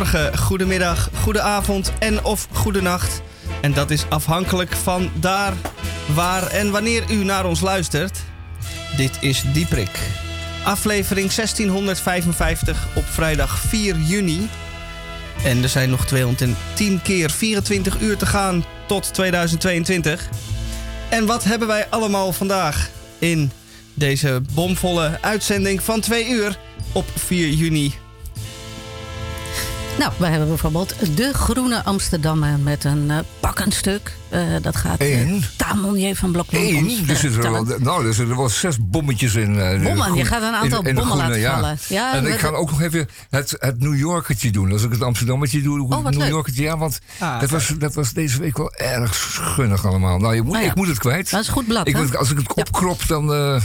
goedemorgen, goedemiddag, goedenavond en of goedenacht. En dat is afhankelijk van daar, waar en wanneer u naar ons luistert. Dit is Dieprik. Aflevering 1655 op vrijdag 4 juni. En er zijn nog 210 keer 24 uur te gaan tot 2022. En wat hebben wij allemaal vandaag in deze bomvolle uitzending van 2 uur op 4 juni nou, we hebben bijvoorbeeld de Groene Amsterdammer met een uh, pakkend stuk. Uh, dat gaat Eén. Uh, van Blokland. Eén? Dus er, wel, nou, dus er was zes bommetjes in. Uh, bommen, je gaat een aantal in, bommen laten ja. vallen. Ja, en ik ga ook nog even het, het New Yorkertje doen. Als ik het Amsterdammetje doe, oh, het New Yorkertje. Ja, want ah, dat, was, dat was deze week wel erg schunnig allemaal. Nou, je moet, nou ja. ik moet het kwijt. Dat is goed blad, ik moet, Als ik het opkrop, dan, dan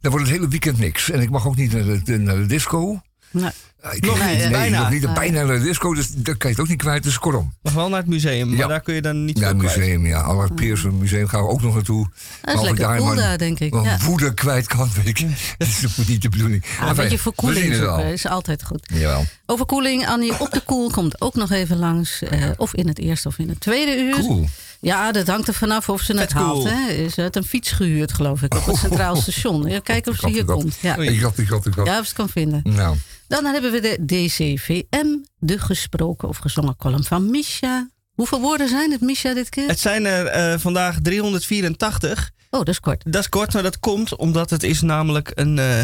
wordt het hele weekend niks. En ik mag ook niet naar de, naar de disco. Nee. Ik nog niet, nee, bijna. Nog niet, bijna naar de disco, dus dat kan je het ook niet kwijt, dus kortom. Nog wel naar het museum, maar daar kun je dan niet Naar het museum, ja. Allard Pearson Museum gaan we ook nog naartoe. Dat is lekker daar, daar, denk ik. Ja. woede kwijt kan, weet ik. dat is niet de bedoeling. Ah, een beetje verkoeling zoeken is altijd goed. Jawel. Over koeling, Annie op de koel komt ook nog even langs. Uh, of in het eerste of in het tweede uur. Cool. Ja, dat hangt er vanaf of ze het haalt. Hè. Is het een fiets gehuurd, geloof ik, op het Centraal Station. Ja, kijken of ze hier komt. Ja. Ik had, ik had, ik had. Ja, of ze kan vinden. Nou. Dan hebben we de DCVM, de gesproken of gezongen column van Misha. Hoeveel woorden zijn het, Misha, dit keer? Het zijn er uh, vandaag 384. Oh, dat is kort. Dat is kort, maar dat komt omdat het is namelijk een, uh,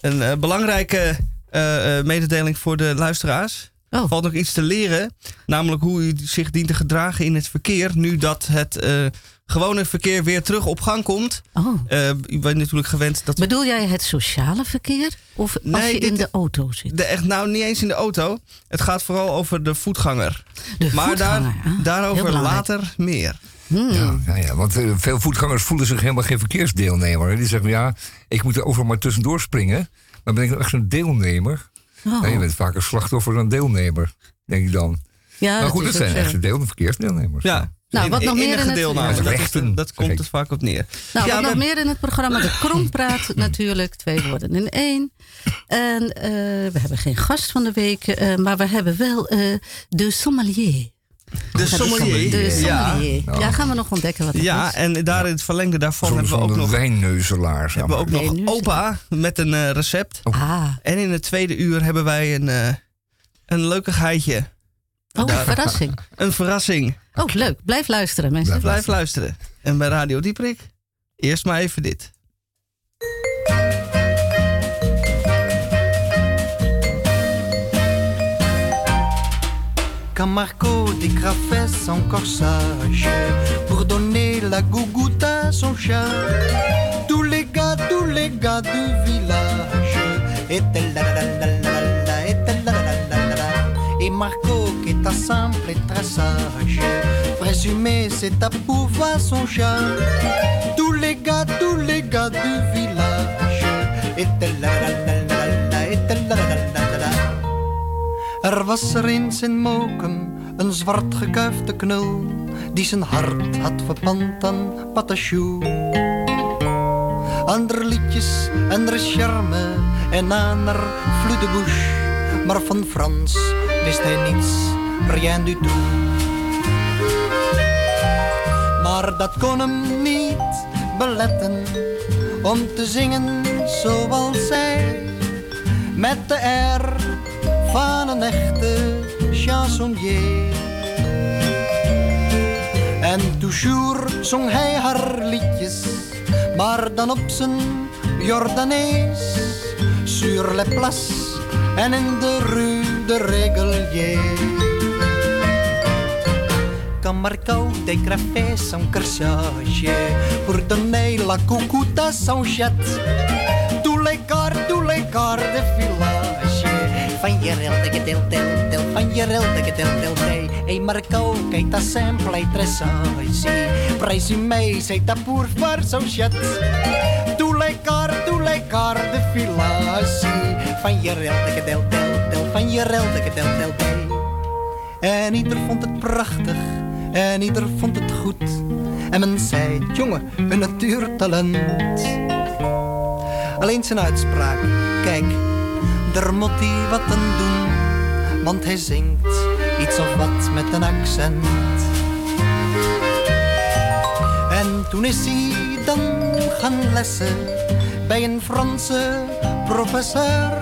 een uh, belangrijke mededeling voor de luisteraars. Oh. Er valt nog iets te leren, namelijk hoe u zich dient te gedragen in het verkeer. Nu dat het gewone verkeer weer terug op gang komt. Oh. Uh, natuurlijk gewend dat. Bedoel jij het sociale verkeer? Of als je in de auto zit? De, echt, nou, niet eens in de auto. Het gaat vooral over de voetganger. De maar voetganger, daar, daarover later meer. Hmm. Ja, ja, ja, want uh, veel voetgangers voelen zich helemaal geen verkeersdeelnemer. Die zeggen, ja, ik moet er overal maar tussendoor springen. Maar ben ik nou echt een deelnemer? Oh. Nee, je bent vaak een slachtoffer dan deelnemer, denk ik dan. Ja, maar goed, dat het zijn deel, verkeersdeelnemers. Ja. Nou, wat nog meer in het, deel ja. namelijk. Dat, dat komt het vaak op neer. Nou, Ja, wat nog meer in het programma. De Krompraat natuurlijk. Twee woorden in één. En eh, we hebben geen gast van de week. eh, maar we hebben wel eh, de sommelier. De sommelier. De Ja. sommelier. Ja. gaan we nog ontdekken wat dat Ja, is. en daar in het verlengde daarvan Soms hebben we ook nog, wijnneuzelaar. zeg hebben we ook nog opa met een recept. Ah, En in het tweede uur hebben wij een, eh een leukigheidje. Oh, Daar- verrassing. Een verrassing. Oh, leuk. Blijf luisteren, mensen. Blijf Blijf luisteren. En bij Radio Dieprik, eerst maar even dit. Quand Marco décrafait son corsage pour donner la gougoute à son chat, tous les gars, tous les gars du village étaient là, là, là, là, là, Et Marco, qui est simple et très sage, présumé c'est à pouvoir son chat. Tous les gars, tous les gars du village là. Er was er eens in Mokum een zwart gekuifde knul die zijn hart had verpand aan Patachou. Ander liedjes en er charme en aan er de bouche, maar van Frans wist hij niets, rien du tout. Maar dat kon hem niet beletten om te zingen zoals zij, met de R van een echte chansonnier. En toujours zong hij haar liedjes, maar dan op zijn Jordanees. Sur les places en in de rue de Régalier. Quand Marco dégrafait son corsage pour donner la à son chat. Tous les corps, tous les corps de village. Van je rel, de del, del, del, van je rel, de del, del, del. Ei Marco, que está sempre e tressage. Présumé, c'est ta pour faire son chat. Corps de village. Van je rel, de del, del, van je rel, de del, del, del. En ieder vond het prachtig en ieder vond het goed. En men zei, jongen, een natuurtalent. Alleen zijn uitspraak, kijk, daar moet hij wat aan doen. want hij zingt iets of wat met een accent. En toen is hij dan gaan lessen bij een Franse professeur.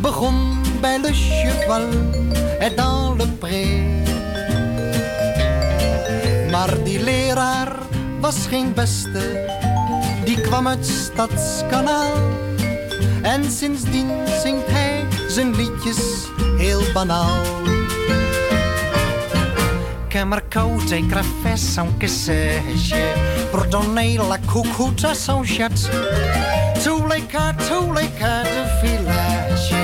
Begon bij Le Cheval et dans le pré. Maar die leraar was geen beste, die kwam uit Stadskanaal. En sindsdien zingt hij zijn liedjes heel banaal. Que marcou tem crafessa que seja la cucuta são chat tuleika de village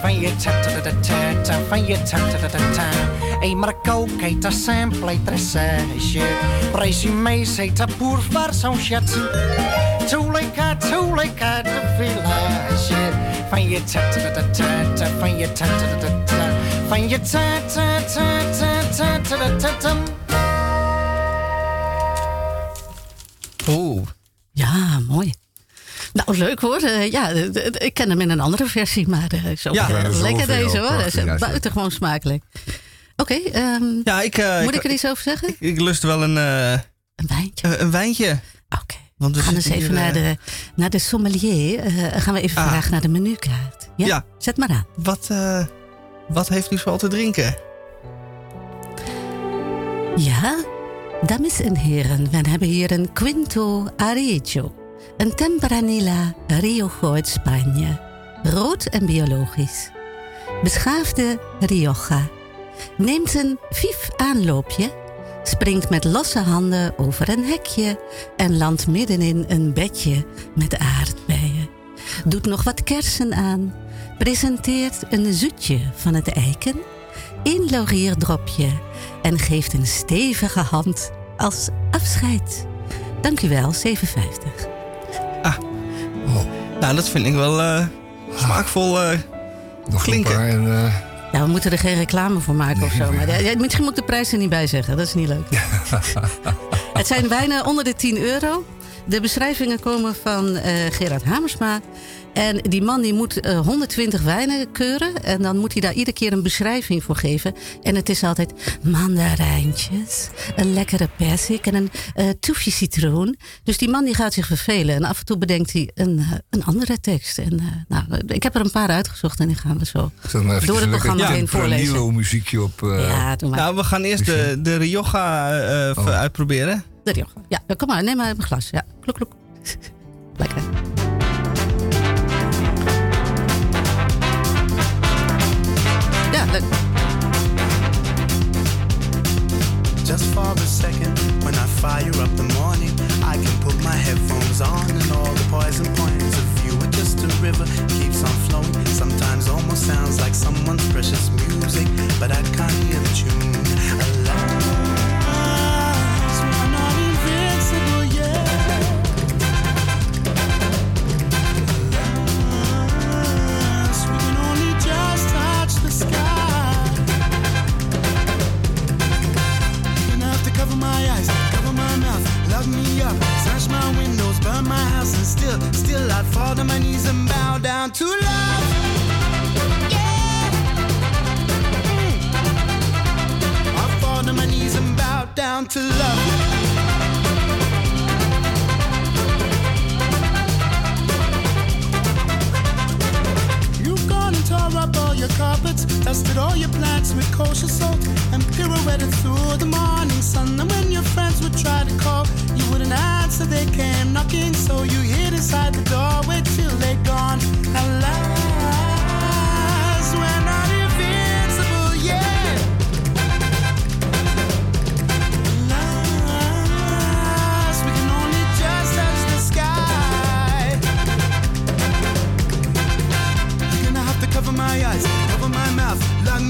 Van je ta-ta-ta-ta-ta Van je ta-ta-ta-ta Ei marcou que ta sempre tressage Presume sei ta por far são chat Tuleika, tuleika de village Van je ta-ta-ta-ta Van je ta-ta-ta-ta Van je Oeh. Ja, mooi. Nou, leuk hoor. Uh, ja, ik ken hem in een andere versie, maar uh, zo ja, lekker deze hoor. Dat is buitengewoon smakelijk. Oké, okay, um, ja, ik, uh, moet ik, ik, er iets over zeggen? Ik, ik lust wel een... een wijntje? een wijntje. Oké. Okay. we gaan eens even naar, de, naar de sommelier. gaan we even ah. vragen naar de menukaart. Ja? ja? Zet maar aan. Wat, wat heeft u zoal te drinken? Ja, dames en heren, we hebben hier een Quinto Arejo. Een Tempranilla Rioja uit Spanje. Rood en biologisch. Beschaafde Rioja. Neemt een vief aanloopje, springt met losse handen over een hekje en landt middenin een bedje met aardbeien. Doet nog wat kersen aan, presenteert een zoetje van het eiken, een laurierdropje en geeft een stevige hand als afscheid. Dank u wel, 750. Ah, oh. nou dat vind ik wel uh, smaakvol uh, Nog klinken. En, uh... Ja, we moeten er geen reclame voor maken nee, of zo. Maar ja, misschien moet ik de prijs er niet bij zeggen, dat is niet leuk. het zijn bijna onder de 10 euro. De beschrijvingen komen van Gerard Hamersma. En die man die moet 120 eh, wijnen keuren. En dan moet hij daar iedere keer een beschrijving voor geven. En het is altijd mandarijntjes, een lekkere persik en een uh, toefje citroen. Dus die man die gaat zich vervelen. En af en toe bedenkt hij een, uh, een andere tekst. En, uh, nou, ik heb er een paar uitgezocht en die gaan we zo door het programma heen voorlezen. Een muziekje op. Ja, doe maar. Nou, we gaan eerst de, de Rioja oh. uitproberen. De Rioja. Ja, kom maar, neem maar een glas. Ja, kloek, kloek. Lekker. Just for a second, when I fire up the morning, I can put my headphones on and all the poison points of view are just a river keeps on flowing. Sometimes almost sounds like someone's precious music, but I can't hear the tune. Burn my house, and still, still I'd fall to my knees and bow down to love. Yeah. I'd fall to my knees and bow down to love. tore up all your carpets, dusted all your plants with kosher salt, and pirouetted through the morning sun. And when your friends would try to call, you wouldn't answer, they came knocking, so you hid inside the doorway till they're gone. Alas,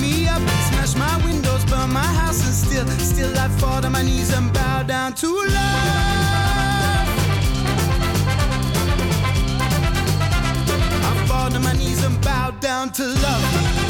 me up, smash my windows, burn my house, and still, still I'd fall to my knees and bow down to love. I fall to my knees and bow down to love.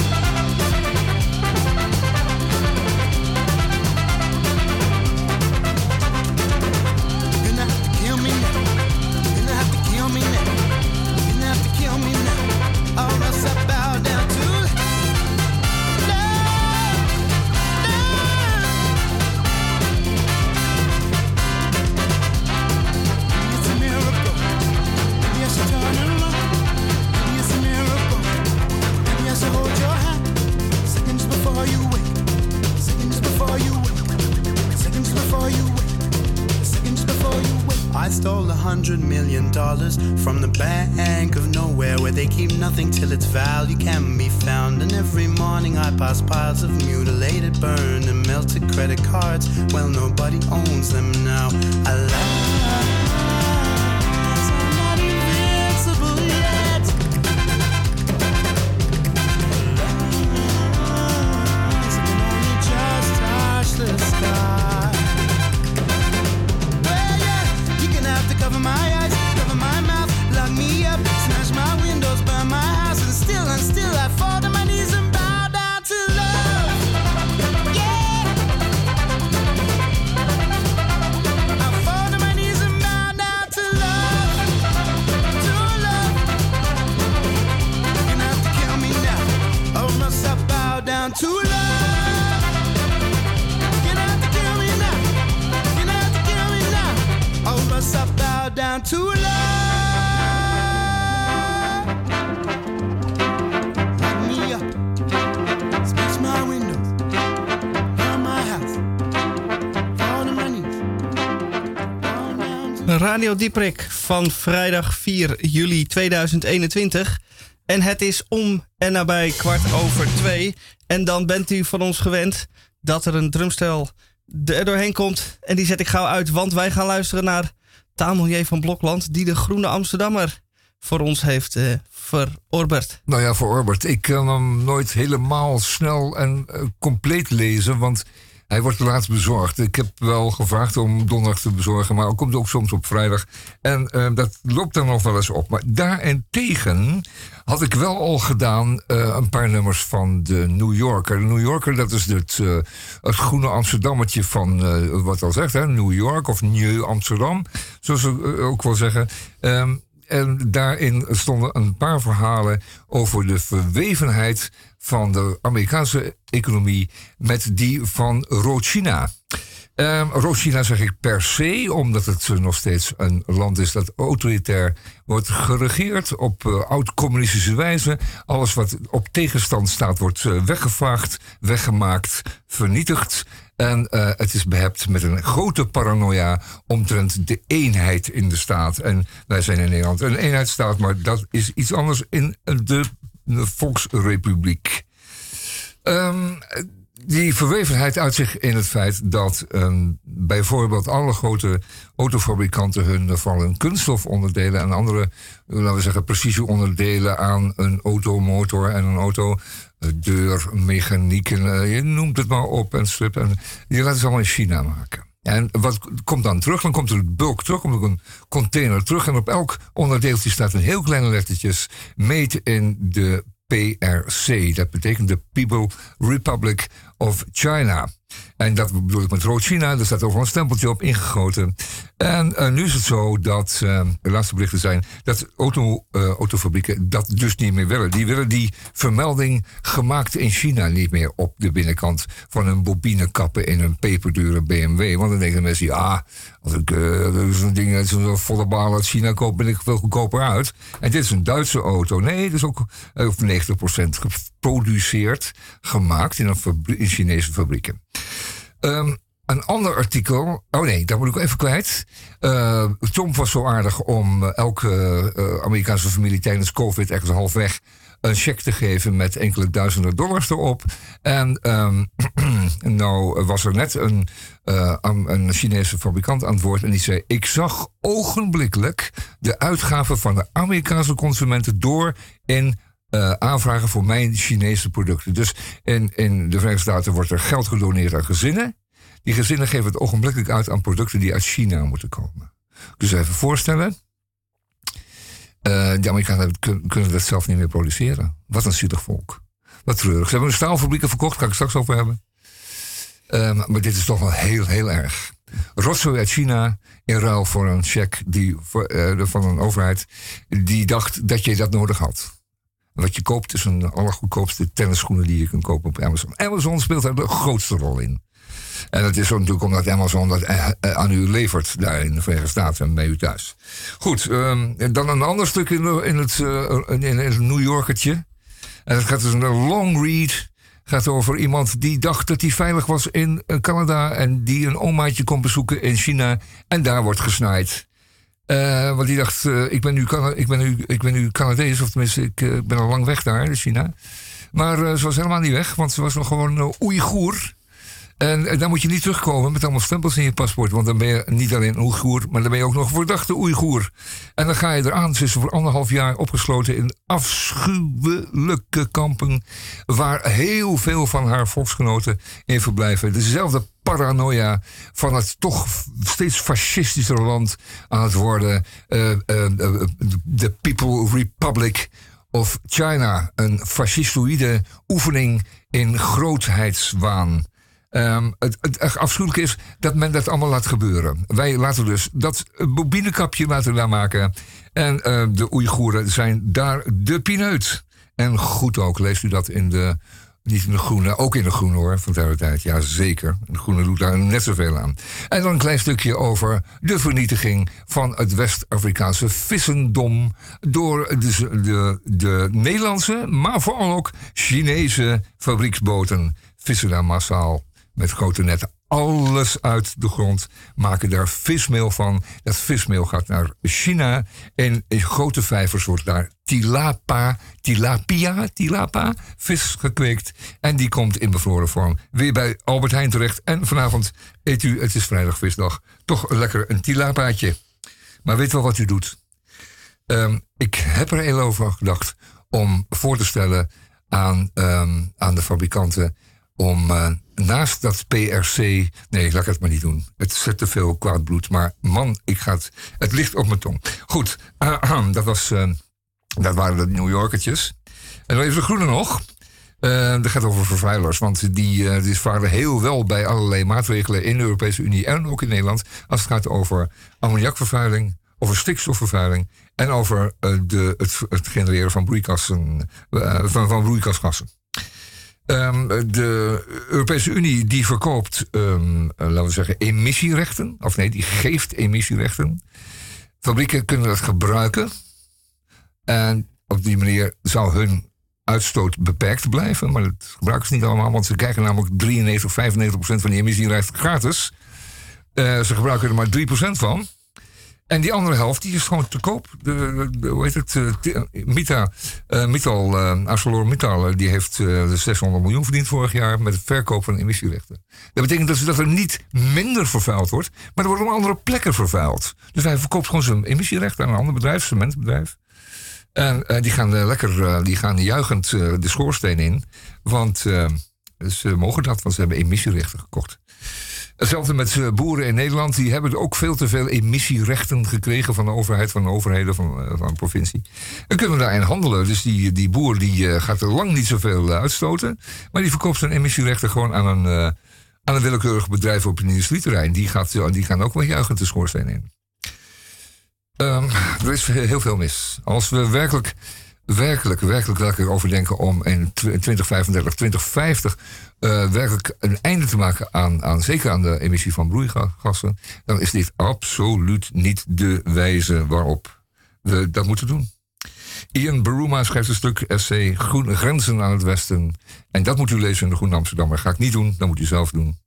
Radio Dieprik van vrijdag 4 juli 2021. En het is om en nabij kwart over twee. En dan bent u van ons gewend dat er een drumstel er doorheen komt. En die zet ik gauw uit, want wij gaan luisteren naar Tamelier van Blokland... die de Groene Amsterdammer voor ons heeft uh, verorberd. Nou ja, verorberd. Ik kan hem nooit helemaal snel en uh, compleet lezen, want hij wordt laatst bezorgd. Ik heb wel gevraagd om donderdag te bezorgen, maar komt ook soms op vrijdag. En uh, dat loopt dan nog wel eens op. Maar daarentegen had ik wel al gedaan uh, een paar nummers van de New Yorker. De New Yorker, dat is het, uh, het groene Amsterdammetje van, wat al zegt, hè, New York of New Amsterdam, zoals ze ook wel zeggen. Um, en daarin stonden een paar verhalen over de verwevenheid van de Amerikaanse economie met die van Rochina. Um, Rochina zeg ik per se, omdat het nog steeds een land is dat autoritair wordt geregeerd op uh, oud-communistische wijze. Alles wat op tegenstand staat wordt uh, weggevaagd, weggemaakt, vernietigd. En het is behept met een grote paranoia omtrent de eenheid in de staat. En wij zijn in Nederland een eenheidsstaat, maar dat is iets anders in de de Volksrepubliek. Um, die verwevenheid uit zich in het feit dat um, bijvoorbeeld alle grote autofabrikanten hun van hun kunststofonderdelen en andere, laten we zeggen, precisieonderdelen aan een automotor en een auto, eh, deur, mechaniek, en, uh, je noemt het maar op en strip. En die laten ze allemaal in China maken. En wat komt dan terug? Dan komt er een bulk terug, komt een container terug. En op elk onderdeeltje staat een heel kleine lettertjes. Meet in de PRC. Dat betekent de People Republic of China. En dat bedoel ik met rood China. Er staat over een stempeltje op ingegoten. En uh, nu is het zo dat, uh, de laatste berichten zijn, dat auto, uh, autofabrieken dat dus niet meer willen. Die willen die vermelding gemaakt in China niet meer op de binnenkant van een bobinekappen in een peperdure BMW. Want dan denken mensen, ja, als ik zo'n ding, zo'n volle bal uit China koop, ben ik veel goedkoper uit. En dit is een Duitse auto. Nee, dat is ook 90% geproduceerd, gemaakt in, een in Chinese fabrieken. Um, een ander artikel. Oh nee, dat moet ik even kwijt. Uh, Tom was zo aardig om elke uh, Amerikaanse familie tijdens COVID ergens halfweg een cheque te geven met enkele duizenden dollars erop. En um, nou was er net een, uh, een Chinese fabrikant aan het woord en die zei: Ik zag ogenblikkelijk de uitgaven van de Amerikaanse consumenten door in uh, aanvragen voor mijn Chinese producten. Dus in, in de Verenigde Staten wordt er geld gedoneerd aan gezinnen. Die gezinnen geven het ogenblikkelijk uit aan producten die uit China moeten komen. Dus even voorstellen. Uh, de Amerikanen kunnen dat zelf niet meer produceren. Wat een zielig volk. Wat treurig. Ze hebben een staalfabrieken verkocht, kan ik straks over hebben. Uh, maar dit is toch wel heel, heel erg. Rotzooi uit China in ruil voor een cheque uh, van een overheid die dacht dat je dat nodig had. Wat je koopt is een allergoedkoopste tennisschoenen die je kunt kopen op Amazon. Amazon speelt daar de grootste rol in. En dat is natuurlijk omdat Amazon dat eh, eh, aan u levert daar in de Verenigde Staten en bij u thuis. Goed, um, dan een ander stuk in, in, het, uh, in, New Yorkertje. En dat gaat dus een long read. gaat over iemand die dacht dat hij veilig was in Canada. En die een omaatje kon bezoeken in China. En daar wordt gesnaaid. Uh, want die dacht, uh, ik, ben nu ik, ben nu, ik ben nu Canadees, of tenminste, ik uh, ben al lang weg daar in China. Maar ze was helemaal niet weg, want ze was nog gewoon Oeigoer. En dan moet je niet terugkomen met allemaal stempels in je paspoort. Want dan ben je niet alleen Oeigoer, maar dan ben je ook nog verdachte Oeigoer. En dan ga je eraan. Ze is voor anderhalf jaar opgesloten in afschuwelijke kampen. Waar heel veel van haar volksgenoten in verblijven. Dezelfde paranoia van het toch steeds fascistischer land aan het worden. Uh, uh, de People Republic of China. Een fascistoïde oefening in grootheidswaan. Um, het, het afschuwelijke is dat men dat allemaal laat gebeuren. Wij laten dus dat bobinekapje laten daar maken. En uh, de Oeigoeren zijn daar de pineut. En goed ook, leest u dat in de. Niet in de groene, ook in de groene hoor, van de tijd. Ja, zeker. De groene doet daar net zoveel aan. En dan een klein stukje over de vernietiging van het West-Afrikaanse vissendom. door de, de, de Nederlandse, maar vooral ook Chinese fabrieksboten. Vissen daar massaal met grote netten alles uit de grond, maken daar vismeel van. Dat vismeel gaat naar China en in grote vijvers wordt daar tilapa, tilapia, tilapa, vis gekweekt. En die komt in bevroren vorm weer bij Albert Heijn terecht. En vanavond eet u, het is vrijdag visdag, toch lekker een tilapaatje. Maar weet wel wat u doet? Um, ik heb er heel over gedacht om voor te stellen aan, um, aan de fabrikanten om uh, naast dat PRC. Nee, laat ik het maar niet doen. Het zet te veel kwaad bloed. Maar man, ik ga het. Ligt op mijn tong. Goed, uh, dat, was, uh, dat waren de New Yorkertjes. En dan even de groene nog. dat gaat over vervuilers. Want die, die varen heel wel bij allerlei maatregelen in de Europese Unie en ook in Nederland. Als het gaat over ammoniakvervuiling, over stikstofvervuiling en over de, het, genereren van, van, van broeikasgassen. Um, de Europese Unie die verkoopt, um, laten we zeggen, emissierechten. Of nee, die geeft emissierechten. Fabrieken kunnen dat gebruiken. En op die manier zou hun uitstoot beperkt blijven. Maar dat gebruiken ze niet allemaal, want ze krijgen namelijk 93 of 95 procent van die emissierechten gratis. Uh, ze gebruiken er maar 3 procent van. En die andere helft die is gewoon te koop. De, hoe heet het? Uh, Mita, uh, Mittal, ArcelorMittal, die heeft 600 miljoen verdiend vorig jaar met het verkoop van emissierechten. Dat betekent dat er niet minder vervuild wordt, maar er wordt op andere plekken vervuild. Dus hij verkoopt gewoon zijn emissierechten aan een ander bedrijf, cementbedrijf. En die gaan lekker, die gaan juichend de schoorsteen in. Want ze mogen dat, want ze hebben emissierechten gekocht. Hetzelfde met eh, boeren in Nederland. Die hebben ook veel te veel emissierechten gekregen van de overheid, van de overheden, van, eh, van de provincie. En kunnen daarin handelen. Dus die, die boer die, eh, gaat er lang niet zoveel uitstoten. Maar die verkoopt zijn emissierechten gewoon aan een, aan een willekeurig bedrijf op een industrieterrein. Die, gaat, die gaan ook wel juichend de schoorsteen in. Um, er is heel veel mis. Als we werkelijk werkelijk, werkelijk lekker overdenken om in 2035, 2050 uh, werkelijk een einde te maken aan, aan, zeker aan de emissie van broeigassen, dan is dit absoluut niet de wijze waarop we dat moeten doen. Ian Baruma schrijft een stuk essay Groene Grenzen aan het Westen. En dat moet u lezen in de Groene Amsterdammer. Ga ik niet doen, dat moet u zelf doen.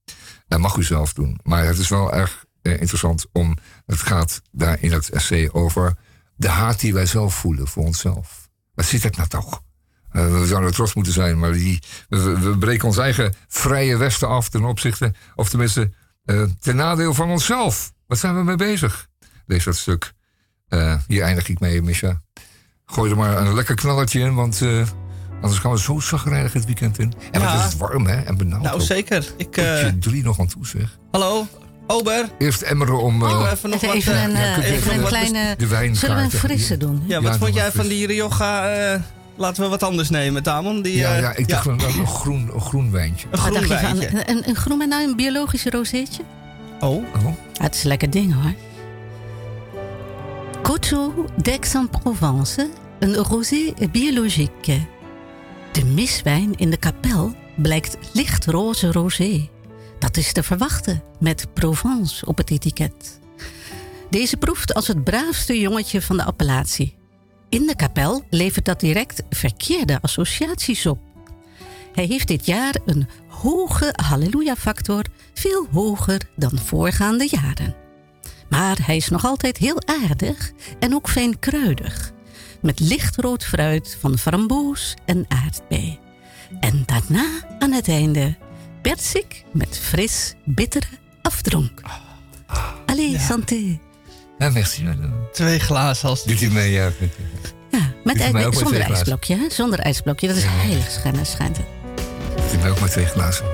Dat mag u zelf doen. Maar het is wel erg eh, interessant om. Het gaat daar in het essay over de haat die wij zelf voelen voor onszelf. Wat zit dat nou toch? Uh, we zouden trots moeten zijn, maar die, we, breken ons eigen vrije westen af ten opzichte, of tenminste uh, ten nadeel van onszelf. Wat zijn we mee bezig? Lees dat stuk. Uh, hier eindig ik mee, Misha. Gooi er maar een lekker knallertje in, want anders gaan we zo zagrijnig het weekend in. En ja. wat is het warm, hè? En benauwd. Nou, zeker. Ik je drie nog aan toe, zeg. Hallo, Ober. Eerst emmeren om... Oh, even nog even wat, een, ja, even een kleine... De wijn Zullen we een frisse doen? Ja, wat vond jij van die Rioja... Laten we wat anders nemen, Tamon. Die, ja, ja, ik dacht ja. Een, een, groen, een groen wijntje. Een groen wijntje. Een, een, een, groen en nou een biologisch rozeetje? Oh. oh. het is een lekker ding hoor. Coteau d'Aix-en-Provence, een rosé biologique. De miswijn in de kapel blijkt lichtroze rosé. Dat is te verwachten met Provence op het etiket. Deze proeft als het braafste jongetje van de appellatie in de kapel levert dat direct verkeerde associaties op. Hij heeft dit jaar een hoge halleluja-factor, veel hoger dan voorgaande jaren. Maar hij is nog altijd heel aardig en ook fijn kruidig. Met lichtrood fruit van framboos en aardbei. En daarna aan het einde persik met fris, bittere afdronk. Allez, santé. Ja, merci. madame. Twee glazen als Doet u mee, ja. Ja, met maar zonder ijsblokje. hè? Zonder ijsblokje, dat is heilig schijnt, schijnt het. Doet u mij ook maar twee glazen.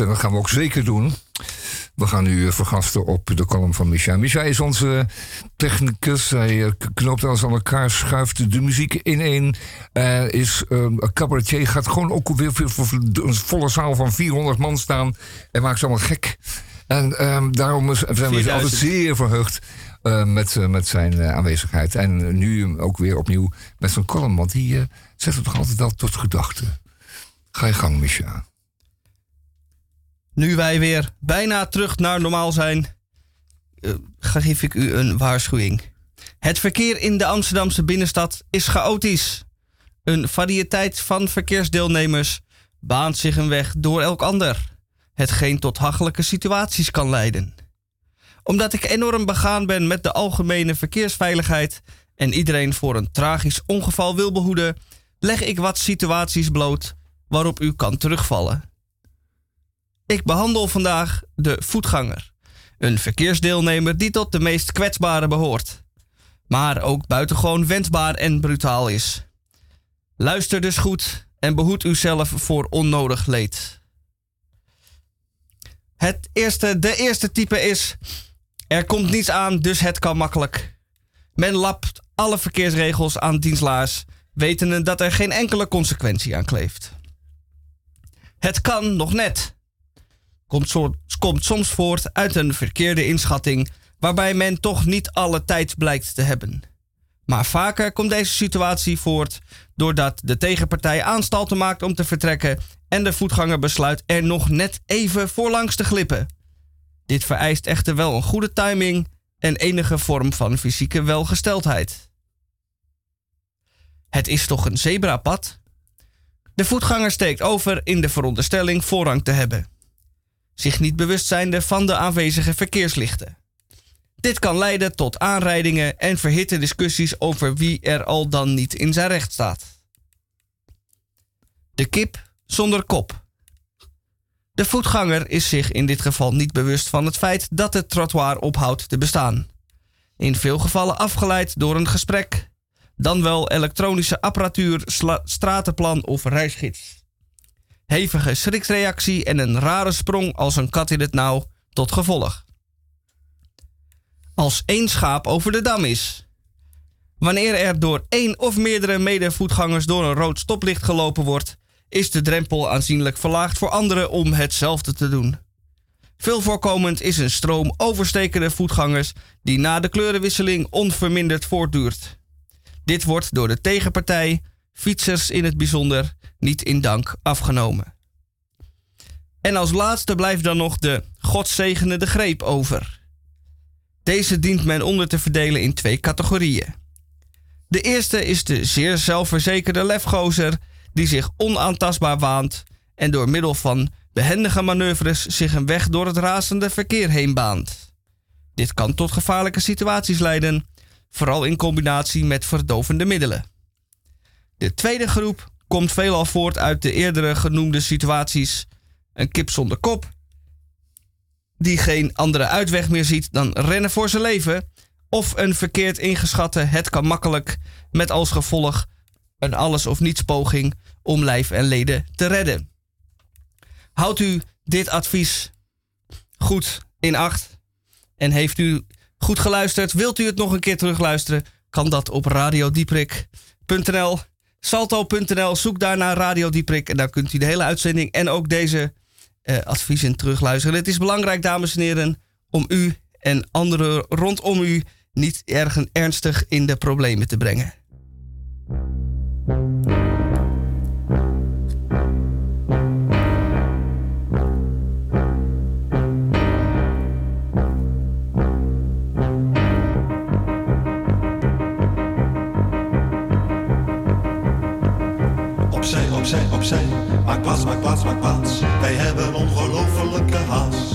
En dat gaan we ook zeker doen. We gaan u eh, vergasten op de column van Micha. Micha is onze technicus. Hij eh, knoopt alles aan elkaar, schuift de muziek in één. eh, is ehm, een cabaretier, gaat gewoon ook weer voor, een volle zaal van 400 man staan. En maakt ze allemaal gek. En ehm, daarom is- zijn we 4000. altijd zeer verheugd eh, met, eh, met zijn eh, aanwezigheid. En nu ook weer opnieuw met zijn column, want die eh, zet het toch altijd wel tot gedachten. Ga je gang, Micha. Nu wij weer bijna terug naar normaal zijn, eh, geef ik u een waarschuwing. Het verkeer in de Amsterdamse binnenstad is chaotisch. Een variëteit van verkeersdeelnemers baant zich een weg door elk ander, hetgeen tot hachelijke situaties kan leiden. Omdat ik enorm begaan ben met de algemene verkeersveiligheid en iedereen voor een tragisch ongeval wil behoeden, leg ik wat situaties bloot waarop u kan terugvallen. Ik behandel vandaag de voetganger, een verkeersdeelnemer die tot de meest kwetsbare behoort, maar ook buitengewoon wendbaar en brutaal is. Luister dus goed en behoed uzelf voor onnodig leed. Het eerste, de eerste type is: er komt niets aan, dus het kan makkelijk. Men lapt alle verkeersregels aan dienstlaars, wetende dat er geen enkele consequentie aan kleeft. Het kan nog net. Komt, komt soms voort uit een verkeerde inschatting, waarbij men toch niet alle tijd blijkt te hebben. Maar vaker komt deze situatie voort doordat de tegenpartij aanstalten maakt om te vertrekken en de voetganger besluit er nog net even voorlangs te glippen. Dit vereist echter wel een goede timing en enige vorm van fysieke welgesteldheid. Het is toch een zebrapad? De voetganger steekt over in de veronderstelling voorrang te hebben, zich niet bewust zijnde van de aanwezige verkeerslichten. Dit kan leiden tot aanrijdingen en verhitte discussies over wie er al dan niet in zijn recht staat. De kip zonder kop. De voetganger is zich in dit geval niet bewust van het feit dat het trottoir ophoudt te bestaan. In veel gevallen afgeleid door een gesprek, dan wel elektronische apparatuur, stratenplan of reisgids. Hevige schrikreactie en een rare sprong als een kat in het nauw tot gevolg als één schaap over de dam is. Wanneer er door één of meerdere medevoetgangers door een rood stoplicht gelopen wordt, is de drempel aanzienlijk verlaagd voor anderen om hetzelfde te doen. Veel voorkomend is een stroom overstekende voetgangers die na de kleurenwisseling onverminderd voortduurt. Dit wordt door de tegenpartij, fietsers in het bijzonder, niet in dank afgenomen. En als laatste blijft dan nog de de greep over. Deze dient men onder te verdelen in twee categorieën. De eerste is de zeer zelfverzekerde lefgozer die zich onaantastbaar waant en door middel van behendige manoeuvres zich een weg door het razende verkeer heen baant. Dit kan tot gevaarlijke situaties leiden, vooral in combinatie met verdovende middelen. De tweede groep komt veelal voort uit de eerdere genoemde situaties: een kip zonder kop, die geen andere uitweg meer ziet dan rennen voor zijn leven. Of een verkeerd ingeschatte het kan makkelijk met als gevolg een alles of niets poging om lijf en leden te redden. Houdt u dit advies goed in acht en heeft u goed geluisterd? Wilt u het nog een keer terugluisteren? Kan dat op radiodieprik.nl, salto.nl. Zoek daar naar Radio Dieprik en daar kunt u de hele uitzending en ook deze uh, adviezen terugluisteren. Het is belangrijk, dames en heren, om u en anderen rondom u niet erg ernstig in de problemen te brengen. Maak plaats, maak plaats, maak plaats. Wij hebben ongelofelijke haast.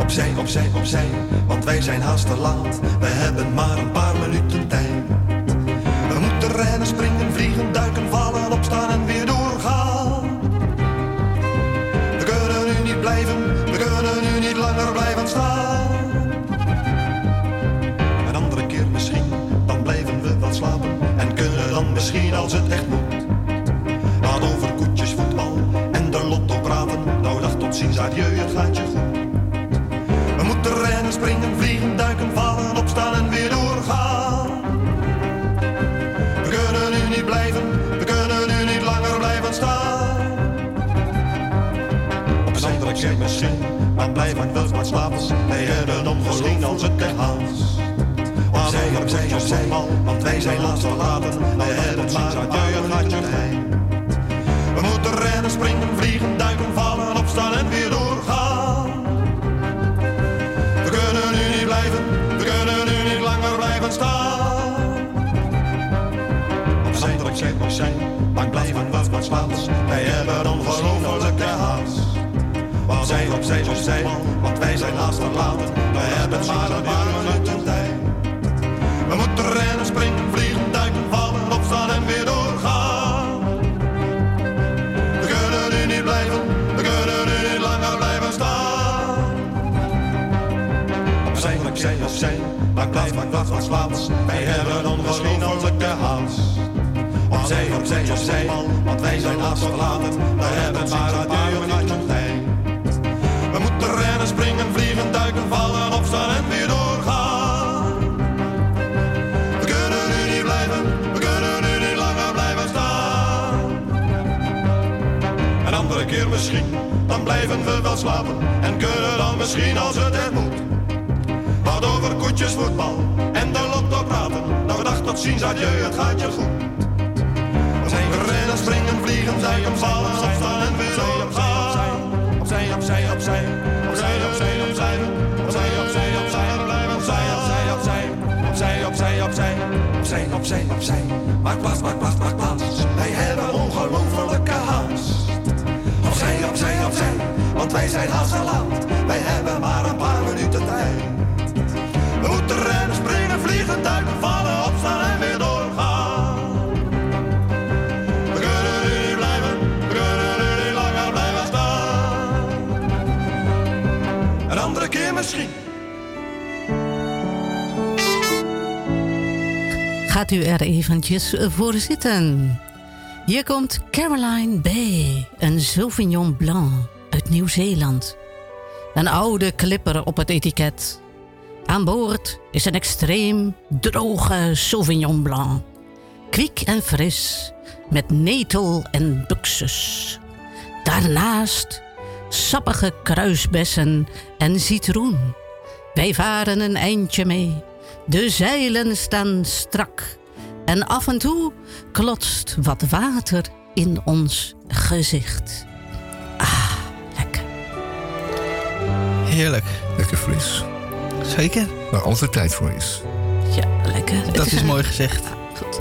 Opzij, opzij, opzij, want wij zijn haast te laat. We hebben maar een paar minuten tijd. We moeten rennen, springen, vliegen, duiken, vallen, opstaan en weer doorgaan. We kunnen nu niet blijven, we kunnen nu niet langer blijven staan. Een andere keer misschien, dan blijven we wat slapen. En kunnen dan misschien als het echt moet ziens, adieu, het gaat je goed. We moeten rennen, springen, vliegen, duiken, vallen, opstaan en weer doorgaan. We kunnen nu niet blijven, we kunnen nu niet langer blijven staan. Op een andere keer misschien, maar blijven wel maar slapen. Wij hebben om als het haast. Opzij, opzij, opzij, want wij zijn laatst verlaten. Wij hebben maar adieu, het gaat je goed. Moeten rennen, springen, vliegen, duiken, vallen, opstaan en weer doorgaan. We kunnen nu niet blijven, we kunnen nu niet langer blijven staan. Op zijn, op zijn, op zijn, lang blijven wat wat slaat. Wij hebben ongelofelijke haast. Waar zij op zij, want wij zijn haast verlaten. Wij hebben maar een paar minuten tijd. We moeten rennen, springen, Blijf maar wacht wat slapen. Wij hebben ongelooflijke haast. Opzij, opzij, opzij, want wij zijn haast verlaten. We hebben maar een paar minuten tijd. We moeten rennen, springen, vliegen, duiken, vallen, opstaan en weer doorgaan. We kunnen nu niet blijven, we kunnen nu niet langer blijven staan. Een andere keer misschien, dan blijven we wel slapen. En kunnen dan misschien als het er moet. Over koetjes, voetbal en de lotto praten. Nou dag tot ziens, adieu, het gaat je goed. We moeten rennen, springen, vliegen, duiken, vallen, opstaan en weer doorgaan. Opzij, opzij, opzij, opzij, opzij, opzij, opzij, opzij, opzij, blijven opzij, opzij, opzij, opzij, opzij, opzij, opzij, opzij, opzij. Maak plaats, maak plaats, maak plaats. Wij hebben ongelofelijke haast. Opzij, opzij, opzij, want wij zijn haast Gaat u er eventjes voor zitten. Hier komt Caroline Bay, een Sauvignon Blanc uit Nieuw-Zeeland. Een oude clipper op het etiket. Aan boord is een extreem droge Sauvignon Blanc. Kwiek en fris, met netel en buxus. Daarnaast sappige kruisbessen en citroen. Wij varen een eindje mee. De zeilen staan strak. En af en toe klotst wat water in ons gezicht. Ah, lekker. Heerlijk. Lekker fris. Zeker. Waar altijd tijd voor is. Ja, lekker. Dat is mooi gezegd. Goed.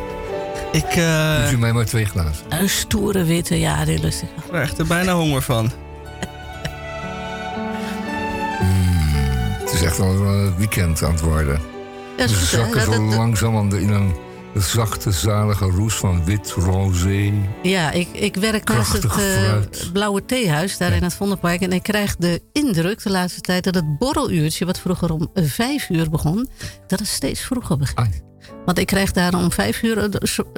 Ik eh, Doet u mij maar twee glazen. Een stoere witte, ja, heel lustig. krijg er bijna honger van. Het is echt al een weekend aan het worden. Ja, hè? zakken zo langzaam aan de- in een zachte, zalige roes van wit, rosé. Ja, ik, ik werk naast het eh. Blauwe Theehuis, daar in het Vondelpark. En ik krijg de indruk de laatste tijd dat het borreluurtje, wat vroeger om vijf uur begon, dat het steeds vroeger begint. Want ik krijg daar om vijf uur,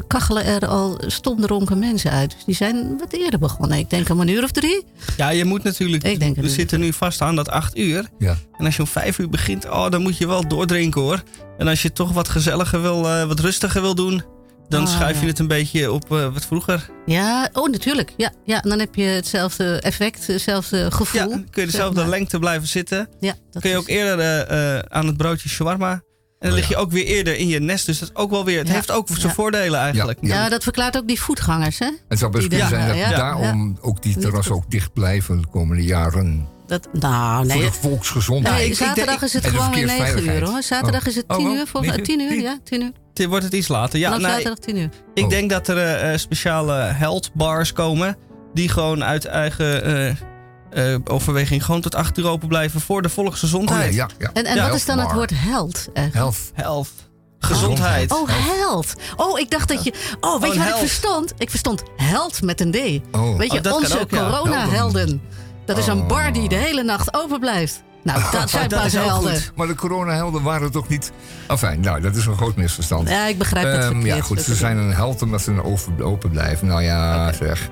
kachelen er al stomdronken mensen uit. Dus die zijn wat eerder begonnen. Ik denk om een uur of drie. Ja, je moet natuurlijk. Ik denk we zitten nu vast aan dat acht uur. Ja. En als je om vijf uur begint, oh, dan moet je wel doordrinken hoor. En als je toch wat gezelliger wil, eh, wat rustiger wil doen, dan Ah, schuif je ja. het een beetje op eh, wat vroeger. Ja, oh natuurlijk. Ja, ja, en dan heb je hetzelfde effect, hetzelfde gevoel. Ja, dan kun je zeg dezelfde maar. lengte blijven zitten. Ja, dat kun je is- ook eerder eh, aan het broodje shawarma. En dan lig je ook weer eerder in je nest. Dus dat is ook wel weer. Het Ja. heeft ook zijn Ja. voordelen eigenlijk. Ja, Ja, dat verklaart ook die voetgangers, hè? Het zou best Die kunnen zijn dat ja, daarom ook die terrassen ook dicht blijven de komende jaren. Dat, nou, nee. Voor de volksgezondheid. Nee, zaterdag is het gewoon weer 9 uur hoor. Zaterdag Oh. is het Oh, 10 wel? uur. Volgens Negen? 10 uur, ja, 10 uur. Dit wordt het iets later. Ja, nee, zaterdag 10 uur. ik Oh. denk dat er eh, speciale health bars komen. Die gewoon uit eigen eh, eh, overweging gewoon tot 8 uur open blijven voor de Oh ja, volksgezondheid. ja, ja. En, en Ja, wat is dan het woord held? eigenlijk? Health. Health. Gezondheid. Oh, held. Oh, ik dacht dat je... Oh, weet Oh, je wat held. ik verstond? Ik verstond held met een D. Oh. Weet Oh, je, kan onze corona-helden. Dat is een Oh. bar die de hele nacht open blijft. Nou, dat zijn dat pas helden. goed. Maar de coronahelden waren toch niet... Enfin, nou, dat is een groot misverstand. Ja, ik begrijp het verkeerd. ja, goed, ze zijn een held omdat ze open, open blijven. Nou ja, zeg.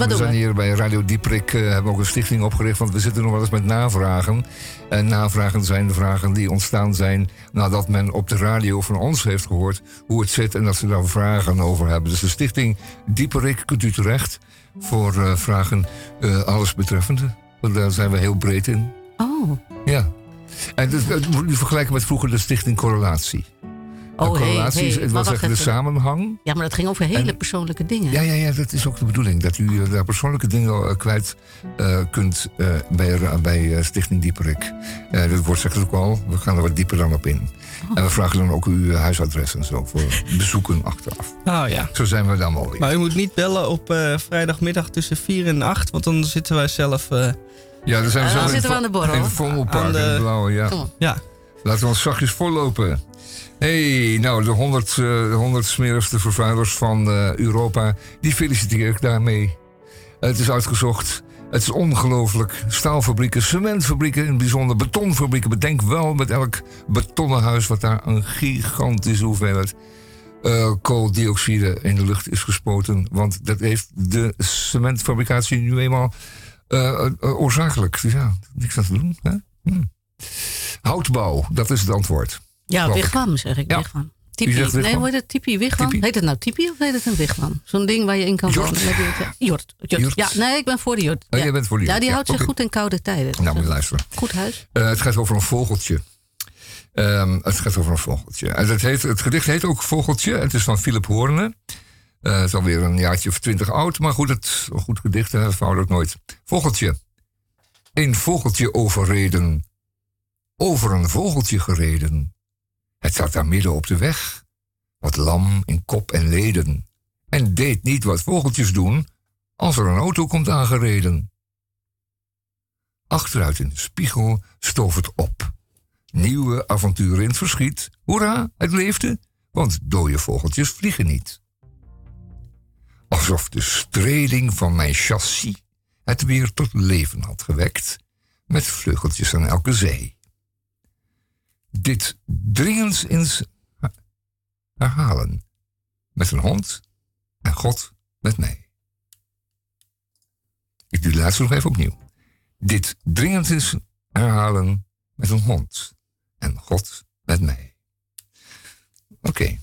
We doen zijn we? hier bij Radio Dieprik, eh, hebben ook een stichting opgericht... want we zitten nog wel eens met navragen. En navragen zijn de vragen die ontstaan zijn... nadat men op de radio van ons heeft gehoord hoe het zit... en dat ze daar vragen over hebben. Dus de stichting Dieperik kunt u terecht voor eh, vragen eh, alles betreffende. Want daar zijn we heel breed in. Oh, Ja. En dus, dat moet u vergelijken met vroeger de stichting Correlatie. Oh hey, correlatie hey, het maar was wacht echt de samenhang. Ja, maar dat ging over hele En- persoonlijke dingen. Ja, ja, ja, dat is ook de bedoeling. Dat u eh, daar persoonlijke dingen eh, kwijt eh, kunt eh, bij, bij Stichting Dieperik. Eh dat wordt zegt het ook al. We gaan er wat dieper dan op in. Oh. En we vragen dan ook uw huisadres en zo voor bezoeken achteraf. Oh ja. Zo zijn we dan wel weer. Maar u moet niet bellen op eh, vrijdagmiddag tussen 4 en 8. Want dan zitten wij zelf. eh, Ja, dan zijn we dan in zitten we aan de borrel. In het Vondelpark, Aan de- in het blauwe, ja. Ja. Laten we ons zachtjes voorlopen. Hey, nou, de 100, eh, de 100 smerigste vervuilers van eh, Europa, die feliciteer ik daarmee. het is uitgezocht Het is ongelooflijk. Staalfabrieken, cementfabrieken, in het bijzonder betonfabrieken. Bedenk wel met elk betonnen huis wat daar een gigantische hoeveelheid eh, kooldioxide in de lucht is gespoten. Want dat heeft de cementfabricatie nu eenmaal uh, oorzakelijk. Dus ja, niks aan te doen. Hm. Houtbouw, dat is het antwoord. Ja, wigwam zeg ik. Ja. Wigwam. Tipi. Nee, hoe heet het? Tipi, wigwam? Heet het nou tipi of heet het een wigwam? Zo'n ding waar je in kan wonen. Jort. Jort. Ja, nee, ik ben voor de jort. Oh, ja. bent voor de jort. Ja, die houdt zich goed in koude tijden. Nou, moet je luisteren. Goed huis. Uh, het gaat over een vogeltje. Um, het gaat over een vogeltje. En het, heet, het gedicht heet ook Vogeltje. Het is van Philip Hoorne. Uh, het is alweer een jaartje of twintig oud. Maar goed, het, een goed gedicht, hè, fout nooit. Vogeltje. Een vogeltje overreden. Over een vogeltje gereden. Het zat daar midden op de weg. Wat lam in kop en leden. En deed niet wat vogeltjes doen als er een auto komt aangereden. Achteruit in de spiegel stoof het op. Nieuwe avonturen in het verschiet. Hoera, het leefde, want dode vogeltjes vliegen niet. Alsof de streling van mijn chassis het weer tot leven had gewekt, met vleugeltjes aan elke zij. Dit dringend eens herhalen, met een hond en God met mij. Ik doe de laatste nog even opnieuw. Dit dringend eens herhalen met een hond en God met mij. Oké.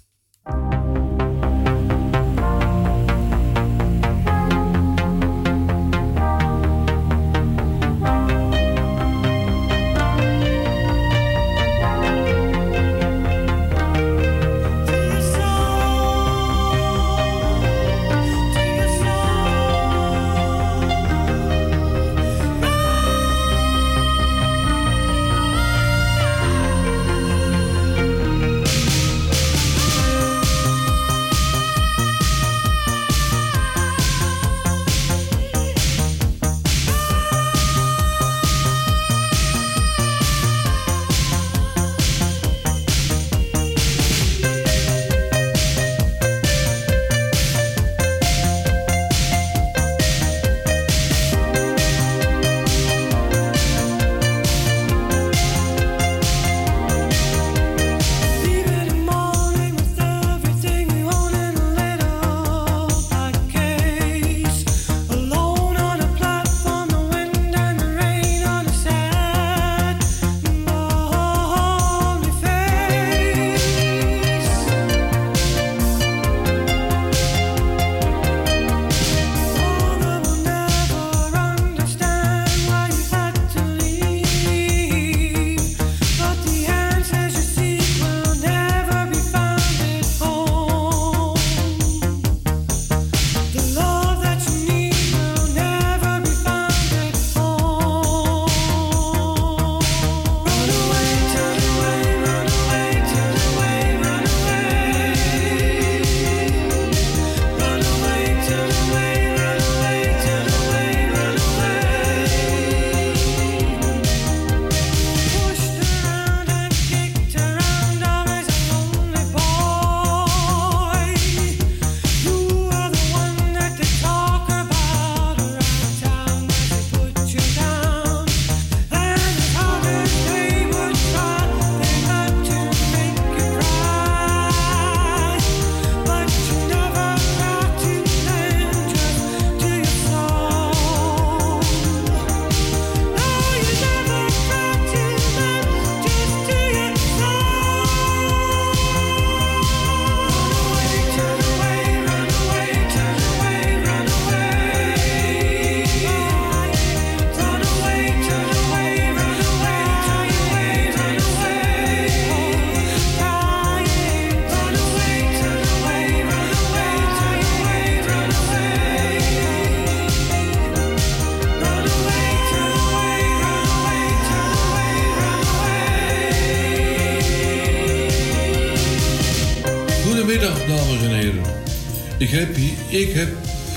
Ik heb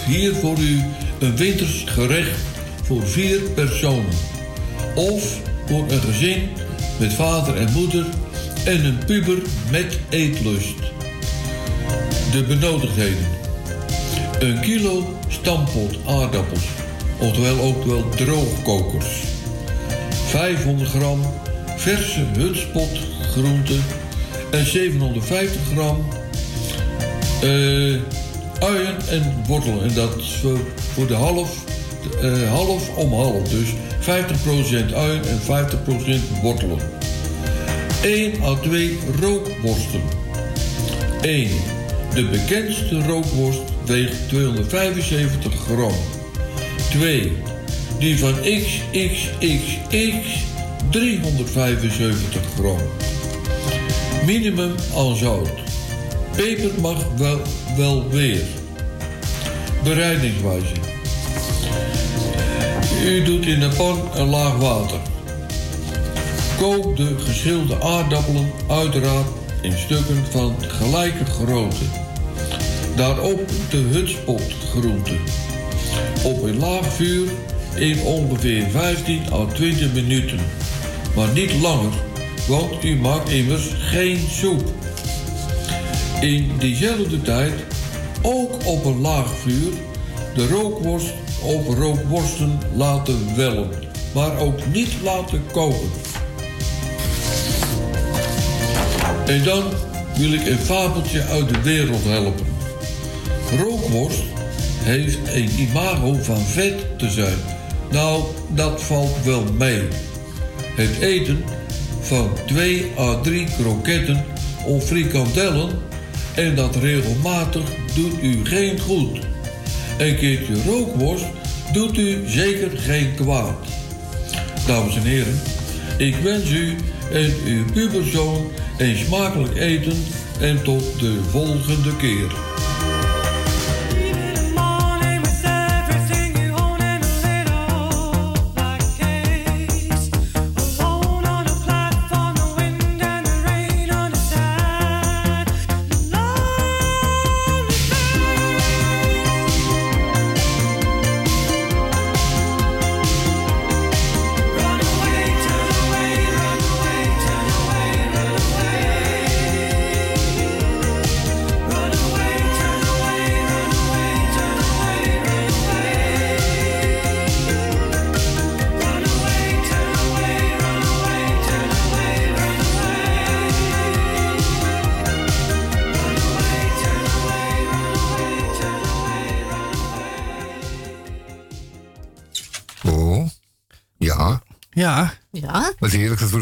hier voor u een winters gerecht voor vier personen. Of voor een gezin met vader en moeder en een puber met eetlust. De benodigdheden. Een kilo stampot aardappels. oftewel ook wel droogkokers. 500 gram verse hutspotgroenten en 750 gram eh uien en wortelen. En dat is voor, de half, eh, half om half. Dus 50% uien en 50% wortelen. 1 à 2 rookworsten. 1. De bekendste rookworst weegt 275 gram. 2. Die van XXXX 375 gram. Minimum aan zout. Peper mag wel, wel weer. Bereidingswijze. U doet in de pan een laag water. Kook de geschilde aardappelen uiteraard in stukken van gelijke grootte. Daarop de hutspotgroenten. Op een laag vuur in ongeveer 15 à 20 minuten. Maar niet langer, want u maakt immers geen soep. In diezelfde tijd, ook op een laag vuur, de rookworst of rookworsten laten wellen. Maar ook niet laten koken. En dan wil ik een fabeltje uit de wereld helpen. Rookworst heeft een imago van vet te zijn. Nou, dat valt wel mee. Het eten van 2 à 3 kroketten of frikandellen en dat regelmatig doet u geen goed. Een keertje rookworst doet u zeker geen kwaad. Dames en heren, ik wens u en uw puberzoon een smakelijk eten en tot de volgende keer.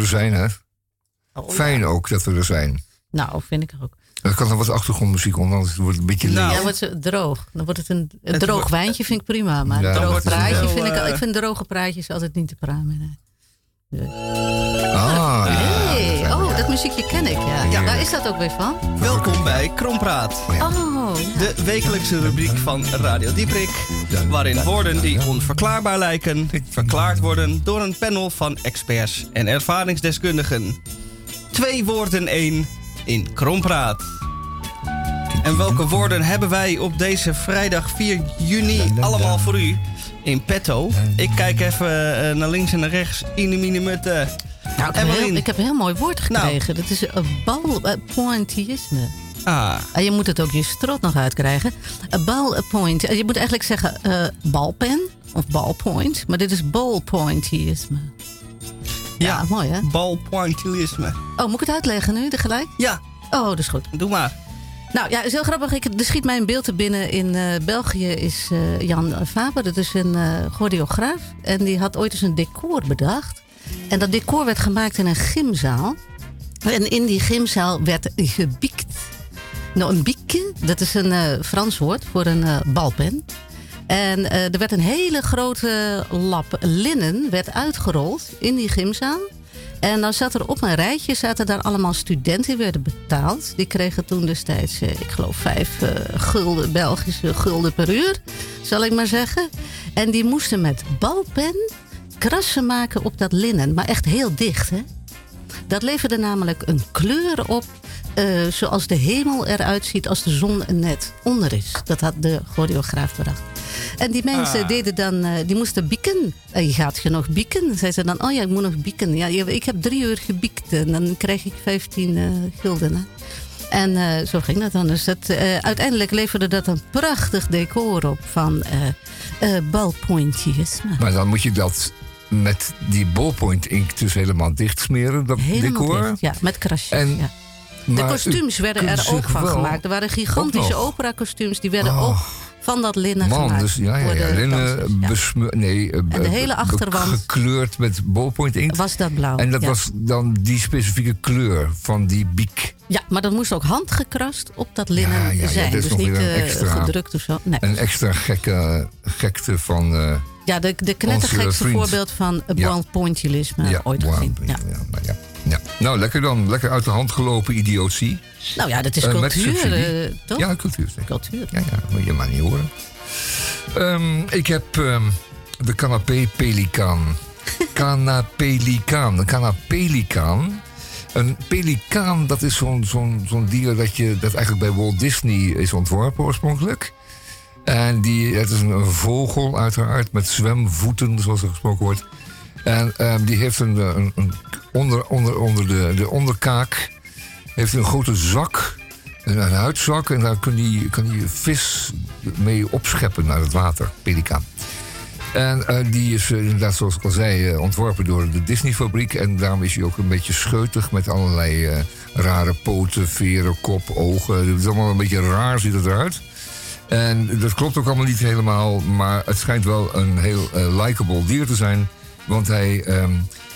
Zijn, hè? Oh, Fijn ook dat we er zijn. Nou, vind ik ook. Er kan nog wat achtergrondmuziek onder, anders wordt het een beetje Nou. leeg. Ja, wordt het droog. Dan wordt het een, een Het droog wordt- wijntje, vind ik prima. Maar Ja, een droog praatje wel, vind ik... eh, Ik vind droge praatjes altijd niet te praten. nee. Ah, ja. Dat muziekje ken ik, ja. ja. Waar is dat ook weer van? welkom bij Krompraat. Oh, ja. De wekelijkse rubriek van Radio Dieprik. Waarin woorden die onverklaarbaar lijken, verklaard worden door een panel van experts en ervaringsdeskundigen. Twee woorden één in Krompraat. En welke woorden hebben wij op deze vrijdag 4 juni allemaal voor u in petto? Ik kijk even eh, naar links en naar rechts. Inemine mutte. Nou, ik, heb heel, ik heb een heel mooi woord Nou. gekregen. Dat is een balpointisme. Ah, En je moet het ook je strot nog uitkrijgen. Een ballpoint. Je moet eigenlijk zeggen eh, balpen of ballpoint. Maar dit is ballpointisme. Ja, ja. mooi hè? Balpointillisme. Oh, moet ik het uitleggen nu tegelijk? Ja, Oh, dat is goed. doe maar. Nou ja, is heel grappig. Ik, er schiet mij een beeld te binnen. In eh, België is eh, Jan Faber, dat is een eh choreograaf. En die had ooit eens een decor bedacht. En dat decor werd gemaakt in een gymzaal. En in die gymzaal werd gebiekt. Nou, een biekje, dat is een eh, Frans woord voor een eh, balpen. En eh, er werd een hele grote lap linnen werd uitgerold in die gymzaal. En dan zat er op een rijtje, zaten daar allemaal studenten die werden betaald. Die kregen toen destijds, ik geloof, vijf gulden, Belgische gulden per uur, zal ik maar zeggen. En die moesten met balpen krassen maken op dat linnen, maar echt heel dicht, hè. Dat leverde namelijk een kleur op eh, zoals de hemel eruit ziet als de zon net onder is. Dat had de choreograaf bedacht. En die mensen Ah. deden dan, eh, die moesten bieken. En je gaat je nog bieken? Zei ze dan, oh ja, ik moet nog bieken. Ja, ik heb drie uur gebiekt en dan krijg ik 15 eh, gulden. Hè? En eh, zo ging dat dan. Dus dat, eh, uiteindelijk leverde dat een prachtig decor op van eh eh, balpointjesme. Maar dan moet je dat met die ballpoint ink dus helemaal dicht smeren, dat Helemaal decor. dicht, ja, met krasjes. En- ja. De kostuums werden er ook van gemaakt. Er waren gigantische opera-kostuums. Die werden Oh. ook van dat linnen Man, gemaakt. dus ja, ja, Linnen dansers, ja. besme- nee, En de hele achterwand- gekleurd met ballpoint ink. Was dat blauw? En dat ja. was dan die specifieke kleur van die biek. Ja, maar dat moest ook handgekrast op dat linnen zijn. dus niet extra- gedrukt of zo. Nee. Een extra gekke gekte van... eh, Ja, de, de knettergekste voorbeeld van Ja. ballpointjelisme ja, ooit gezien. ja. Ja. nou ja. Nou, lekker dan. Lekker uit de hand gelopen idiotie. Nou ja, dat is Eh, cultuur, eh, toch? Ja, cultuur. zeker. Cultuur. Ja, ja, moet je maar niet horen. Ehm, ik heb ehm, de canapé-pelikaan. Canapelikaan. Een canapelikaan. Een pelikaan, dat is zo'n zo'n zo'n dier dat, je, dat eigenlijk bij Walt Disney is ontworpen oorspronkelijk. En die, het is een, vogel uiteraard met zwemvoeten, zoals er gesproken wordt. En ehm, die heeft een, onder, onder, onder de, de onderkaak heeft een grote zak, een, een huidzak. En daar kan die, kan die vis mee opscheppen naar het water, pelikaan. En eh, die is eh, inderdaad, zoals ik al zei, eh, ontworpen door de Disney-fabriek. En daarom is hij ook een beetje scheutig met allerlei rare poten, veren, kop, ogen. Het is allemaal een beetje raar, ziet het eruit. En dat klopt ook allemaal niet helemaal, maar het schijnt wel een heel eh likable dier te zijn. Want hij ehm,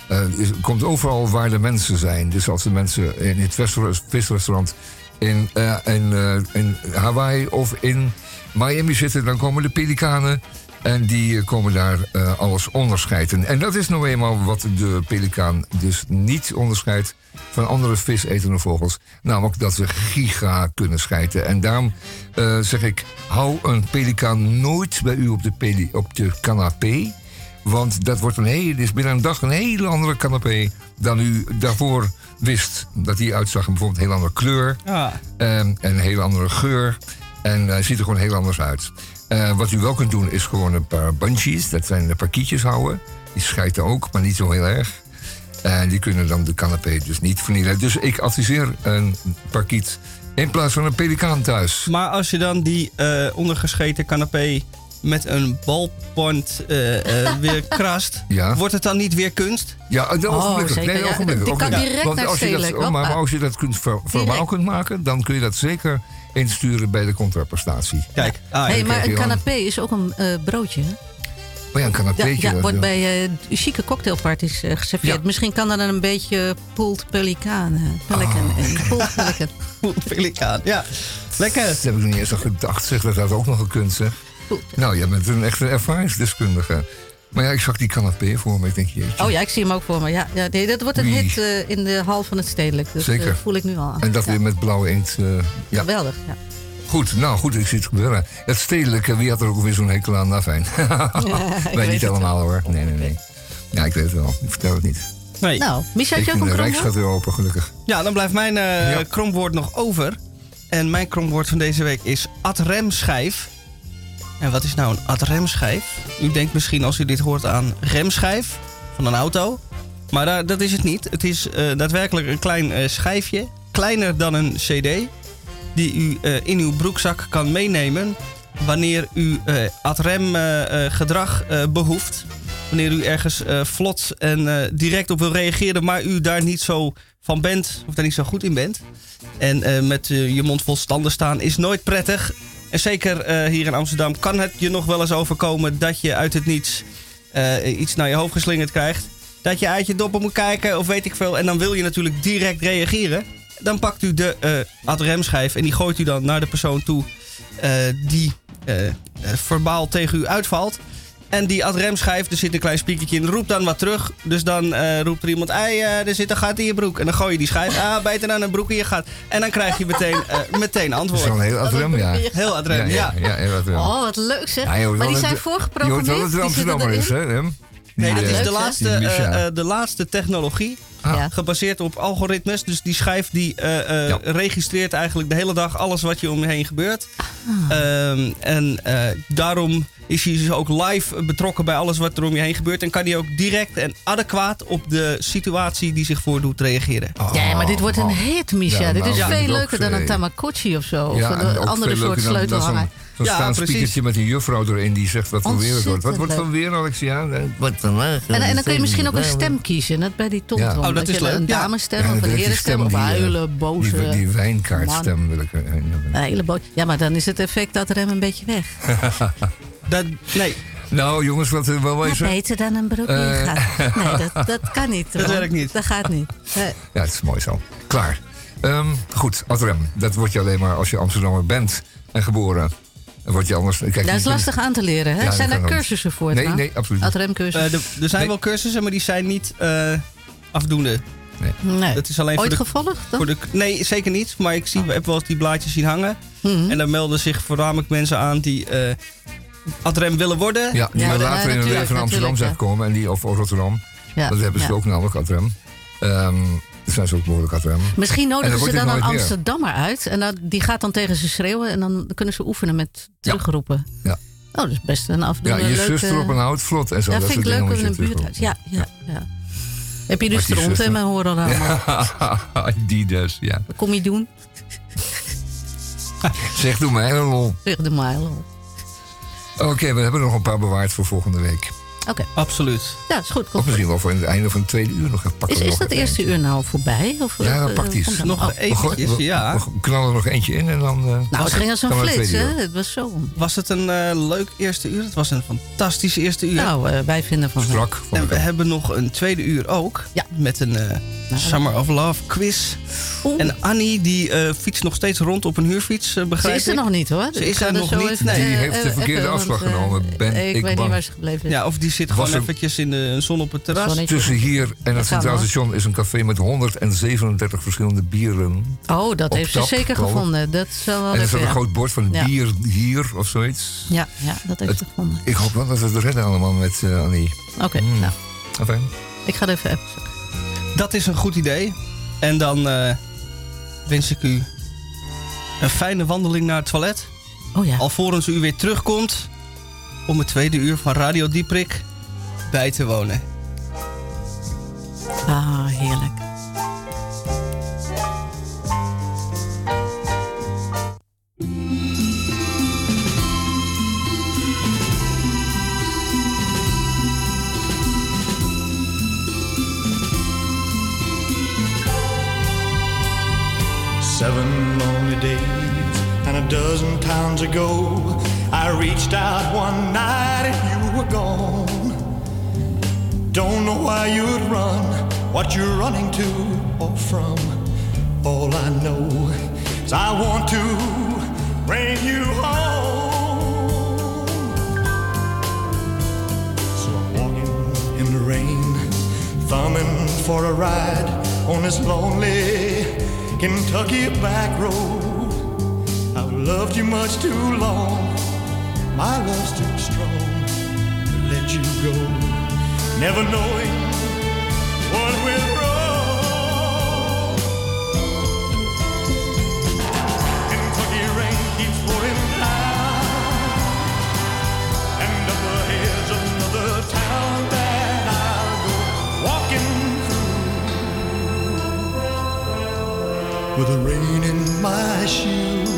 eh, komt overal waar de mensen zijn. Dus als de mensen in het visre- visrestaurant in, eh, in, in Hawaii of in Miami zitten, dan komen de pelikanen. En die eh, komen daar eh, alles onderscheiden. En dat is nou eenmaal wat de pelikaan dus niet onderscheidt van andere visetende vogels. Namelijk dat ze giga kunnen schijten. En daarom eh, zeg ik, hou een pelikaan nooit bij u op de, peli, op de canapé. Want dat wordt een hele, is binnen een dag een hele andere canapé dan u daarvoor wist. Dat die uitzag bijvoorbeeld een hele andere kleur. Ehm, en een hele andere geur. En hij ziet er gewoon heel anders uit. Eh, wat u wel kunt doen is gewoon een paar bunchies. Dat zijn de parkietjes houden. Die schijten ook, maar niet zo heel erg. En die kunnen dan de canapé dus niet vernielen. Dus ik adviseer een parkiet in plaats van een pelikaan thuis. maar als je dan die eh, ondergescheten canapé met een ballpoint eh, eh, weer krast, Ja. wordt het dan niet weer kunst? Ja, dat Oh, ogenblikkelijk. zeker, Nee, ja. ogenblikkelijk, Die kan direct Want als je dat, oh, maar, maar als je dat kunt ver, verbaal Direct. kunt maken, dan kun je dat zeker insturen bij de contraprestatie. Kijk, ah, hey, ja. maar een canapé is ook een eh, broodje. hè? Maar ja, een Ja, canapéetje. ja, dat- wordt bij eh chique cocktailparties eh, geserveerd. Ja. Misschien kan dat dan een beetje pooled pelikaan. pelican. Oh. pooled pelican. pelikaan. Ja, lekker. Dat heb ik niet eens aan gedacht, zeg. Dat had ook nog gekund, zeg. Nou, jij bent een echte ervaringsdeskundige. Maar ja, ik zag die canapé voor me. Ik denk, jeetje. Oh ja, ik zie hem ook voor me. Ja, ja, nee, dat wordt een Wie? hit eh, in de hal van het stedelijk. Dus, Zeker. eh, voel ik nu al aan. En dat Ja, weer met blauwe inkt. eh, ja, Geweldig, ja. goed. Nou, goed, ik zie het gebeuren. Het stedelijke, wie had er ook weer zo'n hekel aan? Nou, fijn. Wij weet niet allemaal, hoor. Nee, nee, nee. Ja, ik weet het wel. Ik vertel het niet. Nee. Nou, Ik je ook een de kromwoord? Rijksgat weer open, gelukkig. Ja, dan blijft mijn eh, Ja. kromwoord nog over. En mijn kromwoord van deze week is adremschijf. En wat is nou een adremschijf? U denkt misschien als u dit hoort aan remschijf van een auto. Maar dat is het niet. Het is eh, daadwerkelijk een klein eh, schijfje, kleiner dan een cd... die u eh, in uw broekzak kan meenemen... wanneer u adrem gedrag eh, behoeft. Wanneer u ergens vlot en direct op wil reageren... maar u daar niet zo van bent of daar niet zo goed in bent. En met je mond vol standen staan is nooit prettig. En zeker eh, hier in Amsterdam kan het je nog wel eens overkomen... dat je uit het niets eh, iets naar je hoofd geslingerd krijgt. Dat je uit je doppen moet kijken of weet ik veel. En dan wil je natuurlijk direct reageren. Dan pakt u de eh adremschijf en die gooit u dan naar de persoon toe... die verbaal tegen u uitvalt. En die adremschijf, er zit een klein spiekertje in, roept dan wat terug. Dus dan eh, roept er iemand, ei, eh, er zit een gat in je broek. En dan gooi je die schijf, ah, beter dan een broek in je gat. En dan krijg je meteen, eh, meteen Dat is wel antwoord. een heel adrem, ja. Heel adrem, ja. ja, ja, heel adrem. Oh, wat leuk zeg. Maar die zijn dat- Je voorgeprogrammeerd. hoort wel dat het Amsterdammer is, hè, Rem? Nee, dat is de laatste, eh, eh, de laatste technologie. Ah. Ja. Gebaseerd op algoritmes. Dus die schijf die eh, eh, Ja. registreert eigenlijk de hele dag alles wat je om je heen gebeurt. Ah. Ehm, en eh, daarom is hij dus ook live betrokken bij alles wat er om je heen gebeurt. En kan hij ook direct en adequaat op de situatie die zich voordoet reageren. Ja, maar dit wordt een Oh. hit, Misha. Ja, dit nou, is vind veel leuker dan een. Tamagotchi of zo. Ja, of en een andere soort sleutelhanger. Zo'n zo'n Ja, staanspiekertje precies. met een juffrouw erin die zegt wat voor weer het wordt. Wat Ontzettend wordt voor weer, Alexia? Wat? En, en dan kun je misschien ook een stem kiezen, net bij die TomTom. Ja. Oh, dat je is leuk. Een damesstem Ja, of een die herenstem stem of een die, eh, huilen, boze... Die, die wijnkaartstem wil ik. eh. Een hele boze... Ja, maar dan is het effect dat rem een beetje weg. Dat, nee, Nou, jongens, wat eh, wel Ja, wezen. beter dan een broek Eh. ingaan. Nee, dat, dat kan niet. Dat werkt niet. Dat gaat niet. Nee. Ja, het is mooi zo. Klaar. Ehm, goed, Adrem. Dat word je alleen maar als je Amsterdammer bent en geboren. Dan word je anders. Kijk, Dat is lastig aan te leren, hè? Ja, Zijn daar ook. cursussen voor? Nee, trouwens? nee, absoluut niet. Adremcursus? eh, de- er zijn Nee. wel cursussen, maar die zijn niet eh, afdoende. nee. Dat is alleen Ooit voor de, gevolgd dan? voor de. Nee, zeker niet. Maar ik zie, Oh. heb wel eens die blaadjes zien hangen. Mhm. En dan melden zich voornamelijk mensen aan die eh Adrem willen worden. Ja, die Ja, later in hun natuurlijk, leven naar Amsterdam zijn gekomen. En die, of Rotterdam. Ja, Dat hebben ze ja. ook namelijk, Adrem. Ehm dat zijn ze ook behoorlijk Adrem. Misschien En nodigen ze dan een meer. Amsterdammer uit. En dan, die gaat dan tegen ze schreeuwen. En dan kunnen ze oefenen met terugroepen. Ja. Oh, dat is best een Ja, afdoende je leuke... zus erop een houtvlot en zo. Ja, dat vind ik leuk moet een buurthuis. Ja, ja, ja. Heb je dus zus in mijn horen allemaal. die dus, ja. Wat kom je doen? Zeg, doe mij een lol. Zeg de mijl. Oké, we hebben er nog een paar bewaard voor volgende week. Oké, Absoluut. ja, is goed. Of misschien wel voor het einde van het tweede uur nog. Pakken Is, is nog dat eerste eentje. uur nou voorbij? Of, Ja, of, praktisch. Nog Oh, eventjes, ja. We knallen er nog eentje in en dan... eh, Nou, het ging als een flits, hè? Het was zo. Was het een eh, leuk eerste uur? Het was een fantastisch eerste uur. Nou, eh, wij vinden van... Strak. vond en we hebben nog een tweede uur ook. Ja. Met een eh, Summer of Love quiz. Oeh, En Annie die eh, fietst nog steeds rond op een huurfiets, eh, ze begrijp is er ik. nog niet, hoor. Ze is er nog niet. Nee. Die eh, heeft de eh, verkeerde afslag eh, genomen, ben ik ik weet niet waar ze gebleven is. Ja, of die zit Was gewoon er- eventjes in de zon op het terras. Zonnetje. Tussen hier en het Centraal. Station is een café met 137 verschillende bieren. Oh, dat heeft ze tap, zeker geloof ik. gevonden. Dat zal wel En er staat een groot bord van Ja. bier hier of zoiets. Ja, ja, dat heeft Het- ze gevonden. Ik hoop wel dat we het redden allemaal met eh, Annie. Oké, Mm. nou, ik ga er even zoeken. Dat is een goed idee. En dan eh, wens ik u een fijne wandeling naar het toilet. Oh ja. Alvorens u weer terugkomt om het tweede uur van Radio Dieprik bij te wonen. Ah, heerlijk. Seven lonely days and a dozen towns ago, I reached out one night and you were gone. Don't know why you'd run, what you're running to or from. All I know is I want to bring you home. So I'm walking in the rain, thumbing for a ride on this lonely Kentucky back road. I've loved you much too long, my love's too strong to let you go. Never knowing what went wrong. Kentucky rain keeps pouring down, and up ahead's another town that I'll go walking through with the rain in my shoes.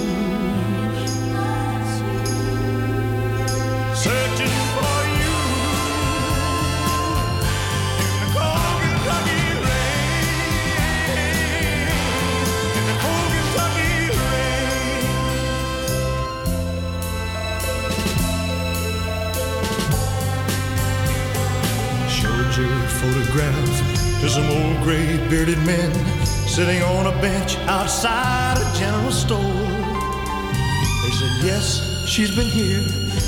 Photograph to some old gray bearded men sitting on a bench outside a general store. They said, Yes, she's been here,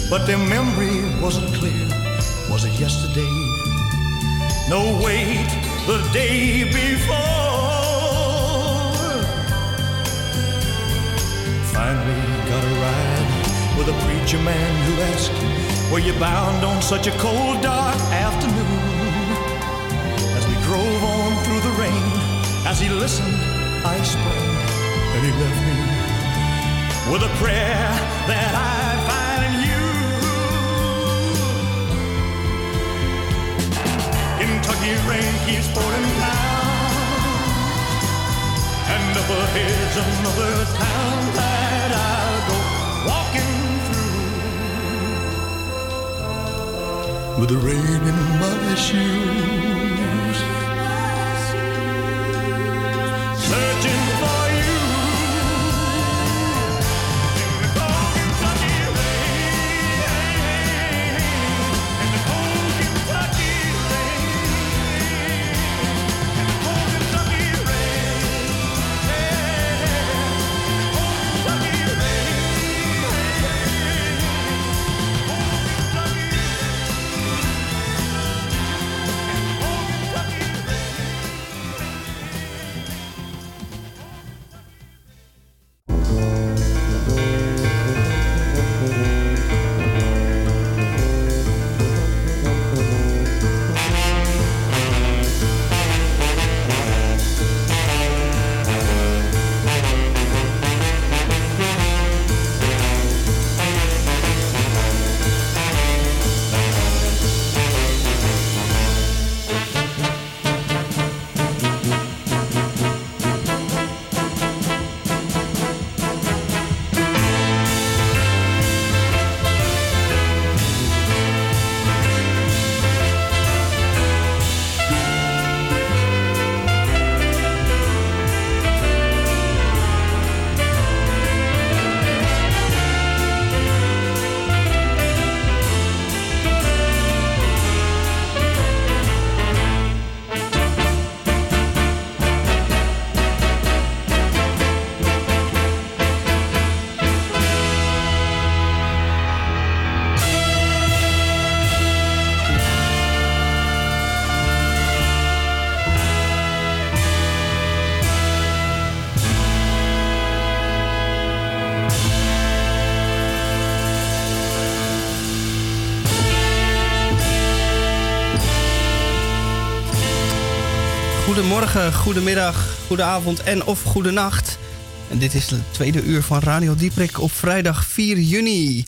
but their memory wasn't clear. Was it yesterday? No, wait, the day before. Finally got a ride with a preacher man who asked, Were you bound on such a cold, dark afternoon? As he listened, I spoke, and he left me with a prayer that I'd find in you. Kentucky rain keeps pouring down, and up ahead's another town that I'll go walking through with the rain in my shoes. Goedemorgen, goedemiddag, goedenavond en of goedenacht. En dit is het tweede uur van Radio Dieprik op vrijdag 4 juni.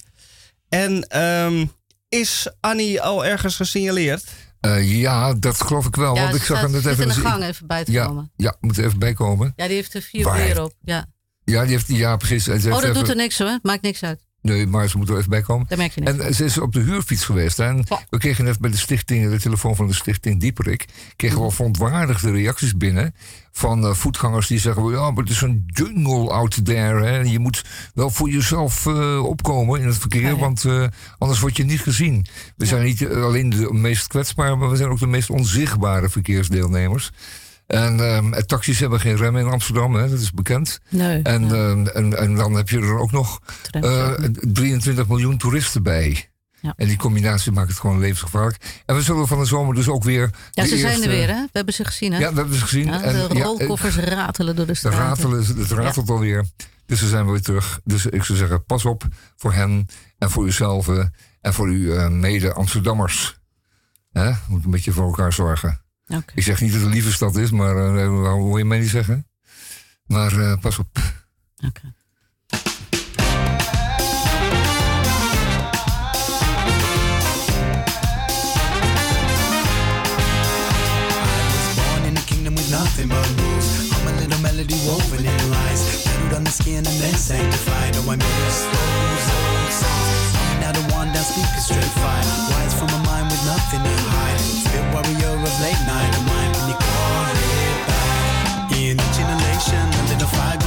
En ehm, is Annie al ergens gesignaleerd? Eh, ja, dat geloof ik wel. Ja, want ze ik zag hem net even... in de gang even bij te ja, komen. Ja, moet er even bij komen. Ja, die heeft er vier Waar? uur op. Ja. Ja, die heeft, ja precies. Ze Oh, dat even- doet er niks hoor. Maakt niks uit. Nee, maar ze moet er even bij komen. Merk je En ze is op de huurfiets geweest. En Ja. we kregen net bij de stichting, de telefoon van de stichting Dieperik, kregen we wel verontwaardigde reacties binnen van eh, voetgangers die zeggen, ja, maar het is een jungle out there. Hè. Je moet wel voor jezelf eh, opkomen in het verkeer, Ja, ja. want eh, anders word je niet gezien. We zijn niet alleen de meest kwetsbare, maar we zijn ook de meest onzichtbare verkeersdeelnemers. En eh, taxis hebben geen remmen in Amsterdam, hè, dat is bekend. Nee. En, ja. ehm, en, en dan heb je er ook nog Trams eh, ook niet. 23 miljoen toeristen bij. Ja. En die combinatie maakt het gewoon levensgevaarlijk. En we zullen van de zomer dus ook weer. ja, ze zijn er weer hè. We hebben ze gezien hè. Ja, we hebben ze gezien. Ja, en, de ja, rolkoffers ratelen door de straten. ratelen, het ratelt alweer. Dus ze zijn weer terug. Dus ik zou zeggen, pas op voor hen en voor uzelf eh, en voor uw eh, mede-Amsterdammers. Hè? Moet een beetje voor elkaar zorgen. Oké. Ik zeg niet dat het een lieve stad is, maar eh, dat wil je mij niet zeggen. Maar eh, pas op. Oké. Born in a kingdom with nothing but rules. I'm a little melody woven in rise. Tattooed on the skin and then sanctified. Oh, I miss those old songs. I'm now the one that speaks a straight fire. Wise from a mind with nothing to hide. Warrior of late night mine. Can you call it back? In each generation, a little fire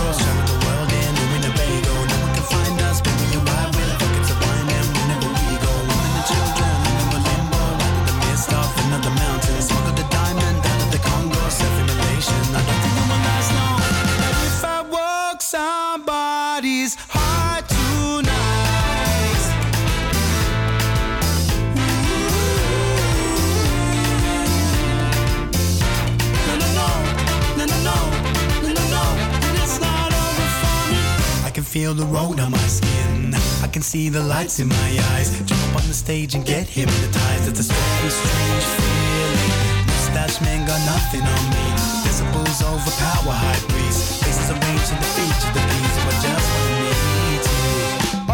feel the road on my skin. I can see the lights in my eyes. Jump on the stage and get hypnotized. It's a strange, strange feeling. Must mustache man got nothing on me. Decibels overpower high breeze. Faces arranged in the feature, the beats of just what need to.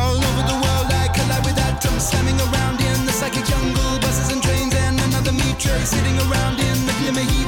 All over the world, I collide with atoms slamming around in the psychic jungle. Buses and trains and another meat tray sitting around in the glimmer heat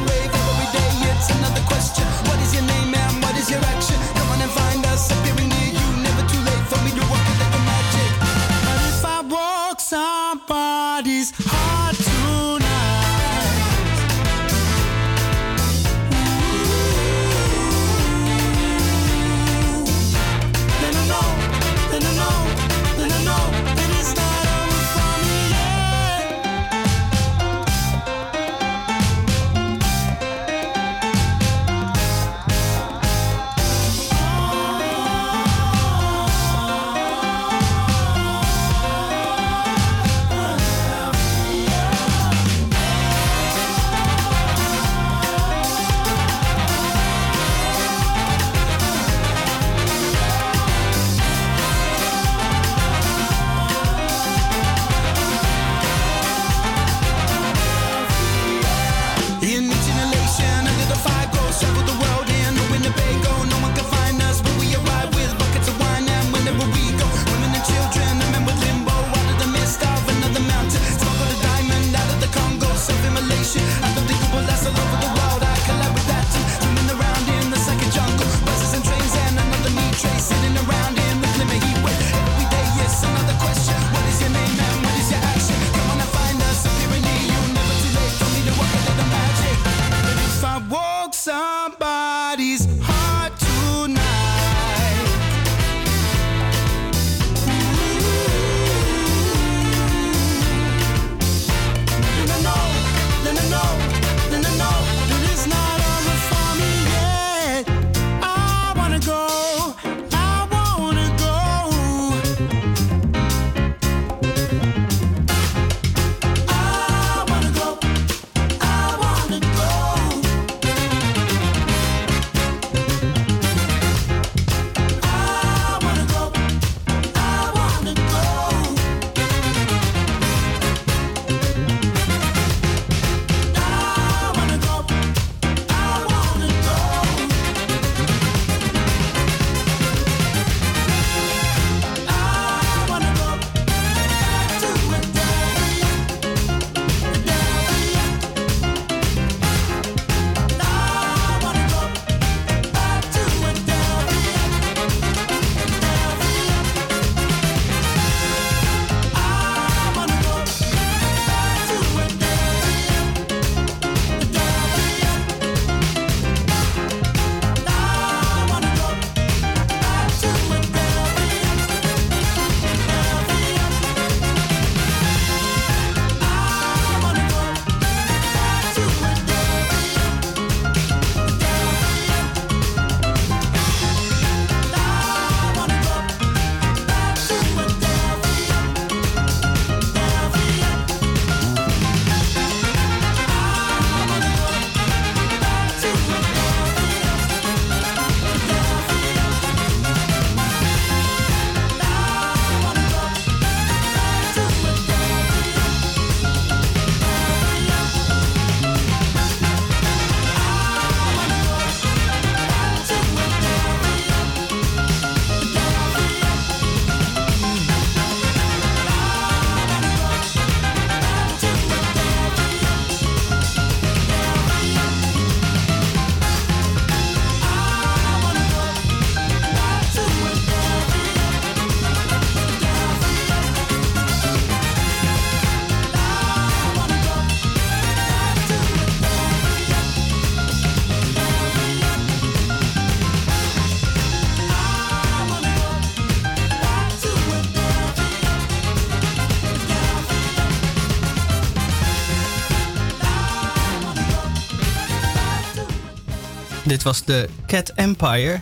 Dit was de Cat Empire.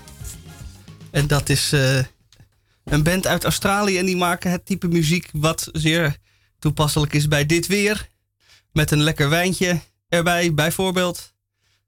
En dat is eh, een band uit Australië. En die maken het type muziek wat zeer toepasselijk is bij dit weer. Met een lekker wijntje erbij, bijvoorbeeld.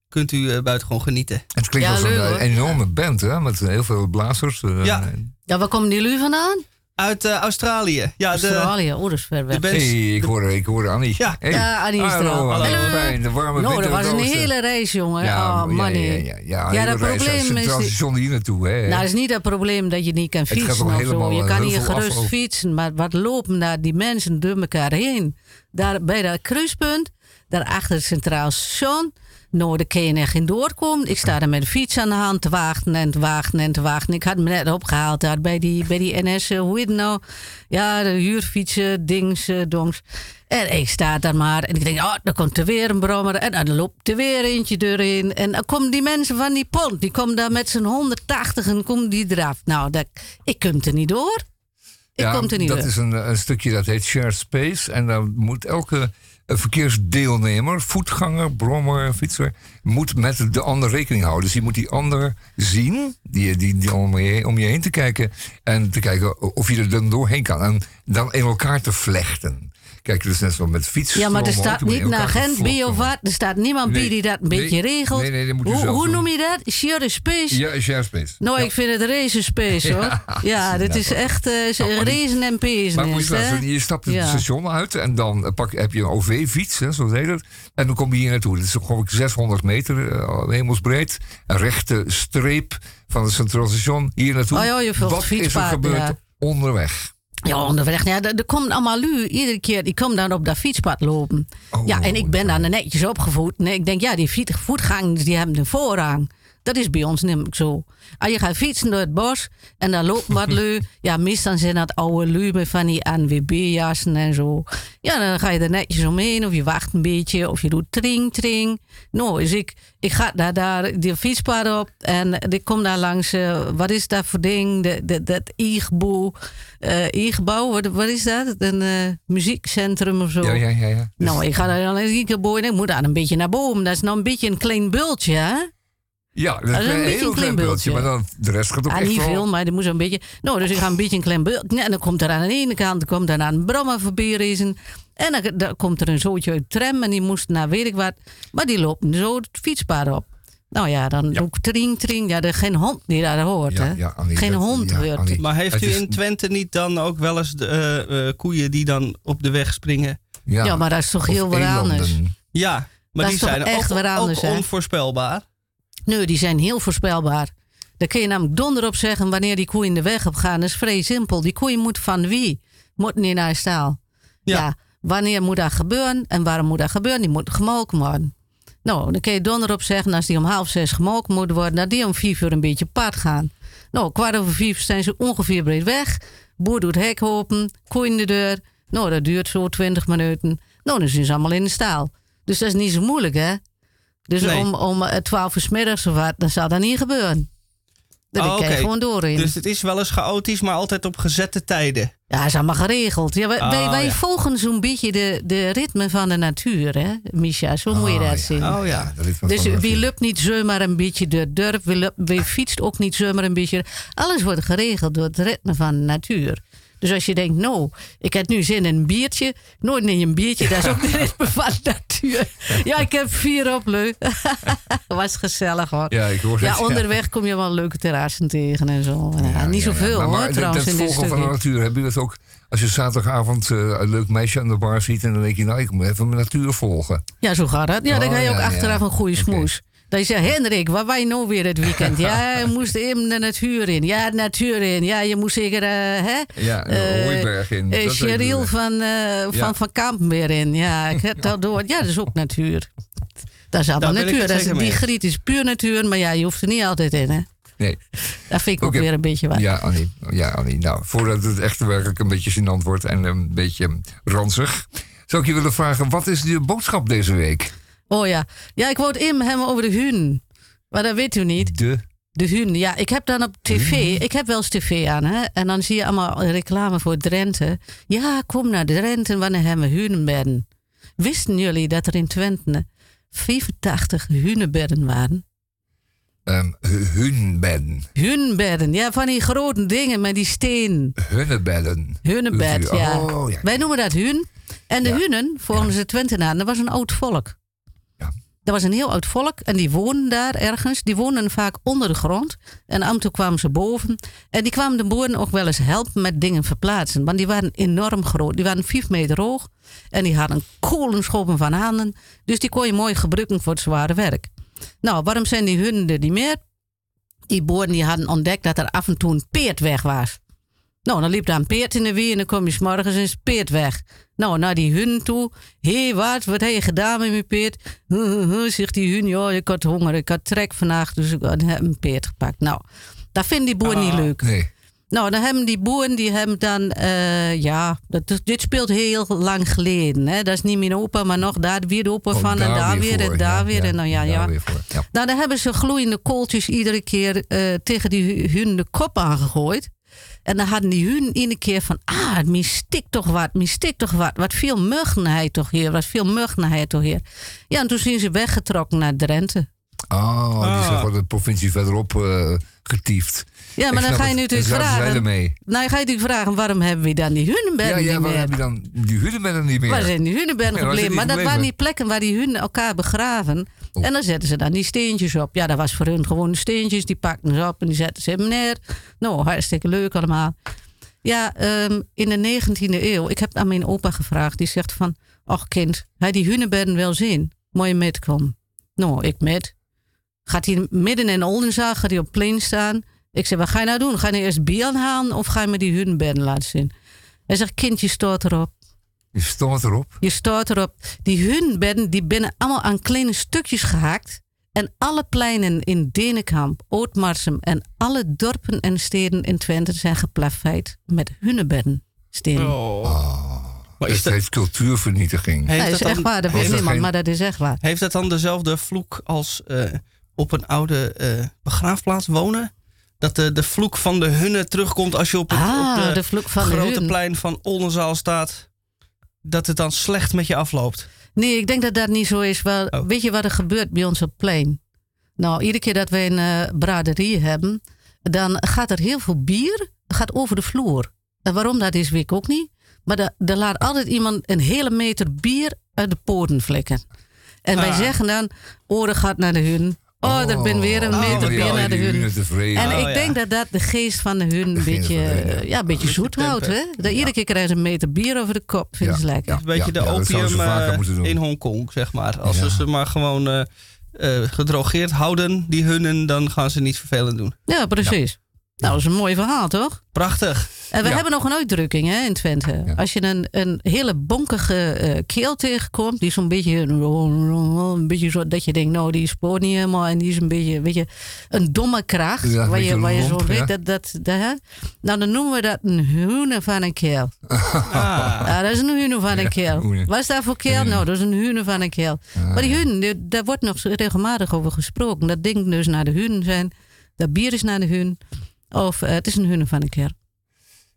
Kunt u uh, buitengewoon genieten. Het klinkt Ja, als een leuk, eh, hoor. enorme band, hè? Met heel veel blazers. eh, Ja. Ja, waar komen jullie vandaan? Uit eh, Australië. Ja, de, Australië, oh, dat is ver weg. de band- hey, ik hoor, ik hoor Annie. Ja. Hey. Ja, Annie is er Hallo, al. Hallo. Fijn, de warme Nou, dat was een hele reis, jongen. Ja, oh, ja, man. ja, ja, ja, ja, dat probleem is Centraal die- Station hier naartoe, hè? Nou, dat is niet het probleem dat je niet kan fietsen of zo. Je kan hier gerust fietsen, maar wat lopen daar die mensen door elkaar heen? Daar bij dat kruispunt, daar achter het Centraal Station. Kun je echt in doorkomen. Ik sta daar met de fiets aan de hand te wachten en te wachten en te wachten. Ik had me net opgehaald daar bij die, bij die NS, eh, hoe het nou? Ja, de huurfietsen, dings, eh, dongs. En ik sta daar maar en ik denk, oh, dan komt er weer een brommer. En dan loopt er weer eentje erin. En dan komen die mensen van die pont, die komen daar met z'n 180 en komen die eraf. Nou, dat, ik kom er niet door. Ik ja, kom er niet dat door. is een, een stukje dat heet shared space. En dan moet elke eh, verkeersdeelnemer, voetganger, brommer, fietser, moet met de ander rekening houden. Dus die moet die ander zien, die, die, die om, je, om je heen te kijken. En te kijken of je er dan doorheen kan. En dan in elkaar te vlechten. Kijk, dus net zoals met fietsen. Ja, maar er staat niet bij of wat. Er staat niemand bij die dat een beetje regelt. nee, nee, dat moet u hoe zelf hoe doen. noem je dat? Shared space? Ja, shared space. Nou, ik vind het race space hoor. Ja, dit is echt uh, Nou, racen en pezen. Maar moet je is het, je stapt het station uit en dan eh, pak, heb je een OV-fiets, zo heet het. En dan kom je hier naartoe. Dat is geloof ik 600 meter eh, hemelsbreed. Een rechte streep van het Centraal Station hier naartoe. Oh je Wat is er gebeurd onderweg? Ja, onderweg. Ja, er, er komt allemaal lu. Iedere keer, die komen dan op dat fietspad lopen. Oh, ja, en ik ben dan netjes opgevoed. Nee, ik denk, ja, die voetgangers die hebben een voorrang. Dat is bij ons namelijk zo. Als je gaat fietsen door het bos en dan loopt wat lui. Ja, meestal zijn dat oude lui met van die ANWB-jassen en zo. Ja, dan ga je er netjes omheen of je wacht een beetje of je doet tring, tring. Nou, dus ik, ik ga daar, daar die fietspad op en ik kom daar langs, eh, wat is dat voor ding? De, de, dat eh IGBouw, wat, wat is dat? Een eh, muziekcentrum of zo? Ja, ja, ja. ja. Dus- Nou, ik ga daar dan een keer boven en ik moet daar een beetje naar boven. Dat is nou een beetje een klein bultje, hè? Ja, dat is dat is een een beetje heel een klein beeldje. Maar beeldje. dan, de rest gaat ook Ah, echt niet wel... veel, maar die moet zo'n beetje... Nou, dus ik ga een beetje een klein beeld... Ja, en dan komt er aan de ene kant komt er een brommer voorbij. En dan, dan komt er een zootje uit de tram en die moest naar weet ik wat. Maar die loopt zo het fietspad op. Nou ja, dan Ja. ook tring, tring. Ja, er geen hond die daar hoort, Ja, hè? ja, Annie, geen dat- hond ja, hoort. Annie. Maar heeft u is- in Twente niet dan ook wel eens de, eh, eh, koeien die dan op de weg springen? Ja, maar dat is toch Of heel wat anders. Ja, maar Dat die is toch zijn echt ook, ook hè? onvoorspelbaar. Nee, die zijn heel voorspelbaar. Daar kun je namelijk donder op zeggen wanneer die koeien de weg op gaan. Dat is vrij simpel. Die koeien moeten van wie? Moeten niet naar de staal. Ja. Ja. wanneer moet dat gebeuren en waarom moet dat gebeuren? Die moeten gemolken worden. Nou, dan kun je donder op zeggen als die om half zes gemolken moeten worden, dat die om vier uur een beetje pad gaan. Nou, kwart over vier zijn ze ongeveer breed weg. Boer doet hek open, koeien de deur. Nou, dat duurt zo twintig minuten. Nou, dan zijn ze allemaal in de staal. Dus dat is niet zo moeilijk, hè? Dus Nee. om, om eh, 12 uur 's middags of wat, dan zal dat niet gebeuren. Dan Oh, kan je gewoon doorheen. Dus het is wel eens chaotisch, maar altijd op gezette tijden. Ja, dat is allemaal geregeld. Ja, wij, Oh, wij, wij ja. volgen zo'n beetje de, de ritme van de natuur, hè, Misha? Zo moet je Ah, dat ja. zien. Oh ja. dat ritme Dus van de wie loopt niet zomaar een beetje de durf, wie, wie fietst ook niet zomaar een beetje. Alles wordt geregeld door het ritme van de natuur. Dus als je denkt, nou, ik heb nu zin in een biertje. Nooit neem je een biertje, dat is ook de ritme van de natuur. Ja, ik heb vier op, leuk. Was gezellig hoor. Ja, ik hoor Ja, het. onderweg kom je wel leuke terrassen tegen en zo. Ja, Ja, niet zoveel Maar- maar hoor, dat- trouwens, dat in dit volgen van de natuur, heb je dat ook als je zaterdagavond eh, een leuk meisje aan de bar ziet en dan denk je, nou, ik moet even mijn natuur volgen. Ja, zo gaat dat. Ja, dan Oh, ga je ook achteraf een goede smoes. Dat je zegt, Hendrik, waar wij nou weer het weekend? Ja, je moest in de natuur in. Ja, de natuur in. Ja, je moest zeker, eh, hè? Ja, een Eh, hooiberg in. eh, Cheryl van, eh, van Ja. Van Kampen weer in. Ja, ik heb dat door. Ja, dat is ook natuur. Dat is allemaal natuur. Dat is, die griet is puur natuur, maar ja, je hoeft er niet altijd in, hè? Nee. Dat vind ik ook weer een beetje wat. Ja, Annie. Ja, Annie. Nou, voordat het echt werkelijk een beetje gênant wordt en een beetje ranzig, zou ik je willen vragen, wat is de boodschap deze week? Oh ja. Ja, ik wou het in hebben over de hun. Maar dat weet u niet. De De hun, ja, ik heb dan op tv, ik heb wel eens tv aan, hè, en dan zie je allemaal reclame voor Drenthe. Ja, kom naar Drenthe, wanneer hebben we hunebedden? Wisten jullie dat er in Twente 85 hunebedden waren? um, hunbedden. Hunebedden, ja, van die grote dingen met die steen. Hunnebedden. Ja. Oh, ja. Wij noemen dat hun. En de Ja. hunnen, volgens de Twentenaren, dat was een oud volk. Dat was een heel oud volk en die woonden daar ergens. Die woonden vaak onder de grond. En af en toe kwamen ze boven. En die kwamen de boeren ook wel eens helpen met dingen verplaatsen. Want die waren enorm groot. Die waren vijf meter hoog. En die hadden kolenschoppen van handen. Dus die kon je mooi gebruiken voor het zware werk. Nou, waarom zijn die hunden niet meer? Die boeren die hadden ontdekt dat er af en toe een peert weg was. Nou, dan liep daar een peert in de weer en dan kom je 's morgens en het peert weg. Nou, naar die hun toe. Hé, hey, wat? Wat heb je gedaan met mijn peert? Huh, huh, huh, zegt die hun. Ja, ik had honger, ik had trek vandaag, dus ik heb een peert gepakt. Nou, dat vinden die boeren niet leuk. Nee. Nou, dan hebben die boeren, die hebben dan, eh, ja, dat, dit speelt heel lang geleden. Hè? Dat is niet mijn opa, maar nog daar weer opa Oh, van en daar weer voor, en daar ja, weer. En nou ja, daar ja. weer voor, ja. Nou, dan hebben ze gloeiende kooltjes iedere keer eh, tegen die hu- hun de kop aangegooid. En dan hadden die hun iedere keer van, ah, het stikt toch wat, het stikt toch wat. Wat veel muggenheid toch hier, wat veel muggenheid toch hier. Ja, en toen zijn ze weggetrokken naar Drenthe. Oh, die Ah. zijn van de provincie verderop eh getiefd. Ja, maar dan ga je nu natuurlijk vragen. Nou, ga je natuurlijk vragen, waarom hebben we dan die hunebedden Ja, ja, niet meer? heb je dan die hunebedden niet meer? Waar zijn die hunebedden gebleven? die Maar dat waren die plekken waar die hunden elkaar begraven. En dan zetten ze dan die steentjes op. Ja, dat was voor hun gewoon steentjes. Die pakten ze op en die zetten ze neer. Nou, hartstikke leuk allemaal. Ja, ehm, in de 19e eeuw, ik heb aan mijn opa gevraagd. Die zegt van, ach kind, hij die hunebedden wel zien? Mooi metkom. Nou, ik met. Gaat hij midden in Oldenzaal, gaat hij op plein staan. Ik zeg, wat ga je nou doen? Ga je nou eerst bier aanhalen of ga je me die hunebedden laten zien? Hij zegt, kindje, stoot erop. Je stond erop. Je staat erop. Die hunebedden die binnen allemaal aan kleine stukjes gehakt. En alle pleinen in Denenkamp, Ootmarsum en alle dorpen en steden in Twente zijn geplaveid met hunebedden. Stenen. Oh. Maar Het is dat, heet cultuurvernietiging. heeft, dat is echt dan, waar, dat weet heeft dat niemand, geen- maar dat is echt waar. heeft dat dan dezelfde vloek als eh, op een oude eh, begraafplaats wonen? Dat de, de vloek van de hunnen terugkomt als je op het Ah, op de, de, grote hun. plein van Oldenzaal staat. Dat het dan slecht met je afloopt. Nee, ik denk dat dat niet zo is. Wel, Oh. Weet je wat er gebeurt bij ons op plein? Nou, iedere keer dat wij een eh, braderie hebben, dan gaat er heel veel bier gaat over de vloer. En waarom dat is, weet ik ook niet. Maar er laat altijd iemand een hele meter bier uit de poten flikken. En wij Ah. zeggen dan, oren gaat naar de hun. Oh, er ben weer een Oh, meter ja, bier naar de hun. En Oh, ik ja. denk dat dat de geest van de hun een beetje, ja, een beetje zoet houdt. Hè? Dat iedere keer krijgen ze een meter bier over de kop. Vinden Ja, ze lekker. ja. Een beetje de dat ze opium eh, in Hongkong, zeg maar. Als Ja. we ze maar gewoon eh, eh, gedrogeerd houden, die hunnen, dan gaan ze niet vervelend doen. Ja, precies. Nou, dat is een mooi verhaal, toch? Prachtig. En we Ja. hebben nog een uitdrukking hè, in Twente. Ja. Als je een, een hele bonkige eh, keel tegenkomt, die zo'n beetje, een beetje zo, dat je denkt, nou, die spoort niet helemaal. En die is een beetje, weet je, een domme kracht. Ja, waar, je, waar je zo weet dat, dat, dat hè? Nou, dan noemen we dat een hoene van een keel. Ah. Dat is een hoene van een keel. Wat is dat voor keel? Nou, dat is een hoene van een keel. Ah, maar die hunen, die- daar wordt nog regelmatig over gesproken. Dat ding dus naar de hunen zijn. Dat bier is naar de hun. Of eh, het is een hunen van een keel.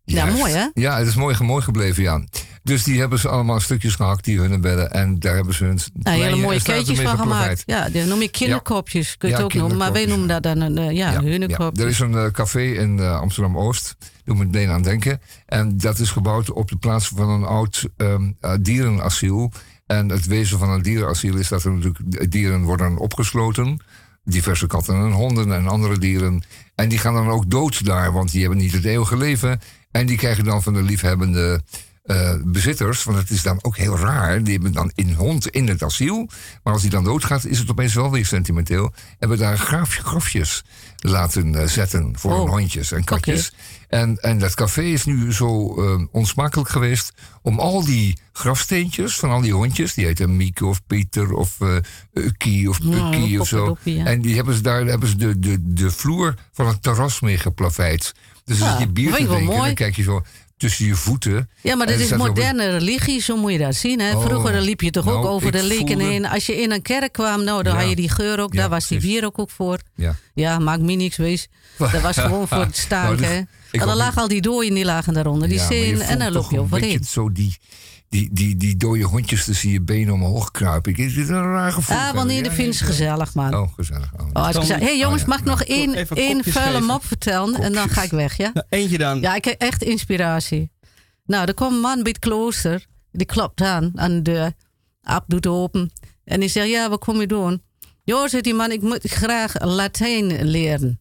Ja, Juist. mooi hè? Ja, het is mooi, mooi gebleven, ja. Dus die hebben ze allemaal stukjes gehakt, die hunebedden. En daar hebben ze hun Nou, hele mooie keetjes van gemaakt. Ja, die noem je kinderkopjes. Kun je Ja, het ook noemen. Maar wij noemen dat dan een uh, ja, Ja. Er is een eh, café in eh, Amsterdam-Oost. Doe me meteen aan denken. En dat is gebouwd op de plaats van een oud ehm, eh, dierenasiel. En het wezen van een dierenasiel is dat er natuurlijk dieren worden opgesloten. Diverse katten en honden en andere dieren. En die gaan dan ook dood daar, want die hebben niet het eeuwige leven. En die krijgen dan van de liefhebbende eh, bezitters, want het is dan ook heel raar. Die hebben dan een hond in het asiel. Maar als die dan doodgaat, is het opeens wel weer sentimenteel. Hebben daar graf, grafjes laten eh, zetten voor Oh, hun hondjes en katjes. En, en dat café is nu zo eh, onsmakelijk geweest om al die grafsteentjes van al die hondjes, die heten Mieke of Pieter of Uki of Ja, Pukkie of zo. ja. En die hebben ze daar hebben ze de, de, de vloer van het terras mee geplaveid. Dus als je bier te ik wel drinken, dan kijk je zo tussen je voeten. Ja, maar er is een- moderne religie, zo moet je dat zien. Hè? Oh, Vroeger liep je toch ook nou, over de leken voelde- heen. Als je in een kerk kwam, nou, dan Ja. had je die geur ook. Ja, daar was die bier ook, ook voor. Ja. Ja, maakt me niks wees. Dat was gewoon voor het staan. Nou, dus- hè? En dan lagen al die dooien, die lagen daaronder. Die zin, en dan loop je een beetje overheen. Zo die, die, die, die dode hondjes tussen je benen omhoog kruipen. Ik is dit een raar gevoel. Ah, wanneer Ja, dat vind ze ja. gezellig, man. Oh, gezellig. Oh, Oh, hé hey, jongens, Oh, ja. mag ik nog één, één vuile geven. mop vertellen? En dan ga ik weg, ja? Nou, eentje dan. Ja, ik heb echt inspiratie. Nou, er kwam een man bij het klooster. Die klopt aan, aan de deur. Ab doet open. En die zegt, ja, wat kom je doen? Jo, zegt die man, ik moet graag Latijn leren.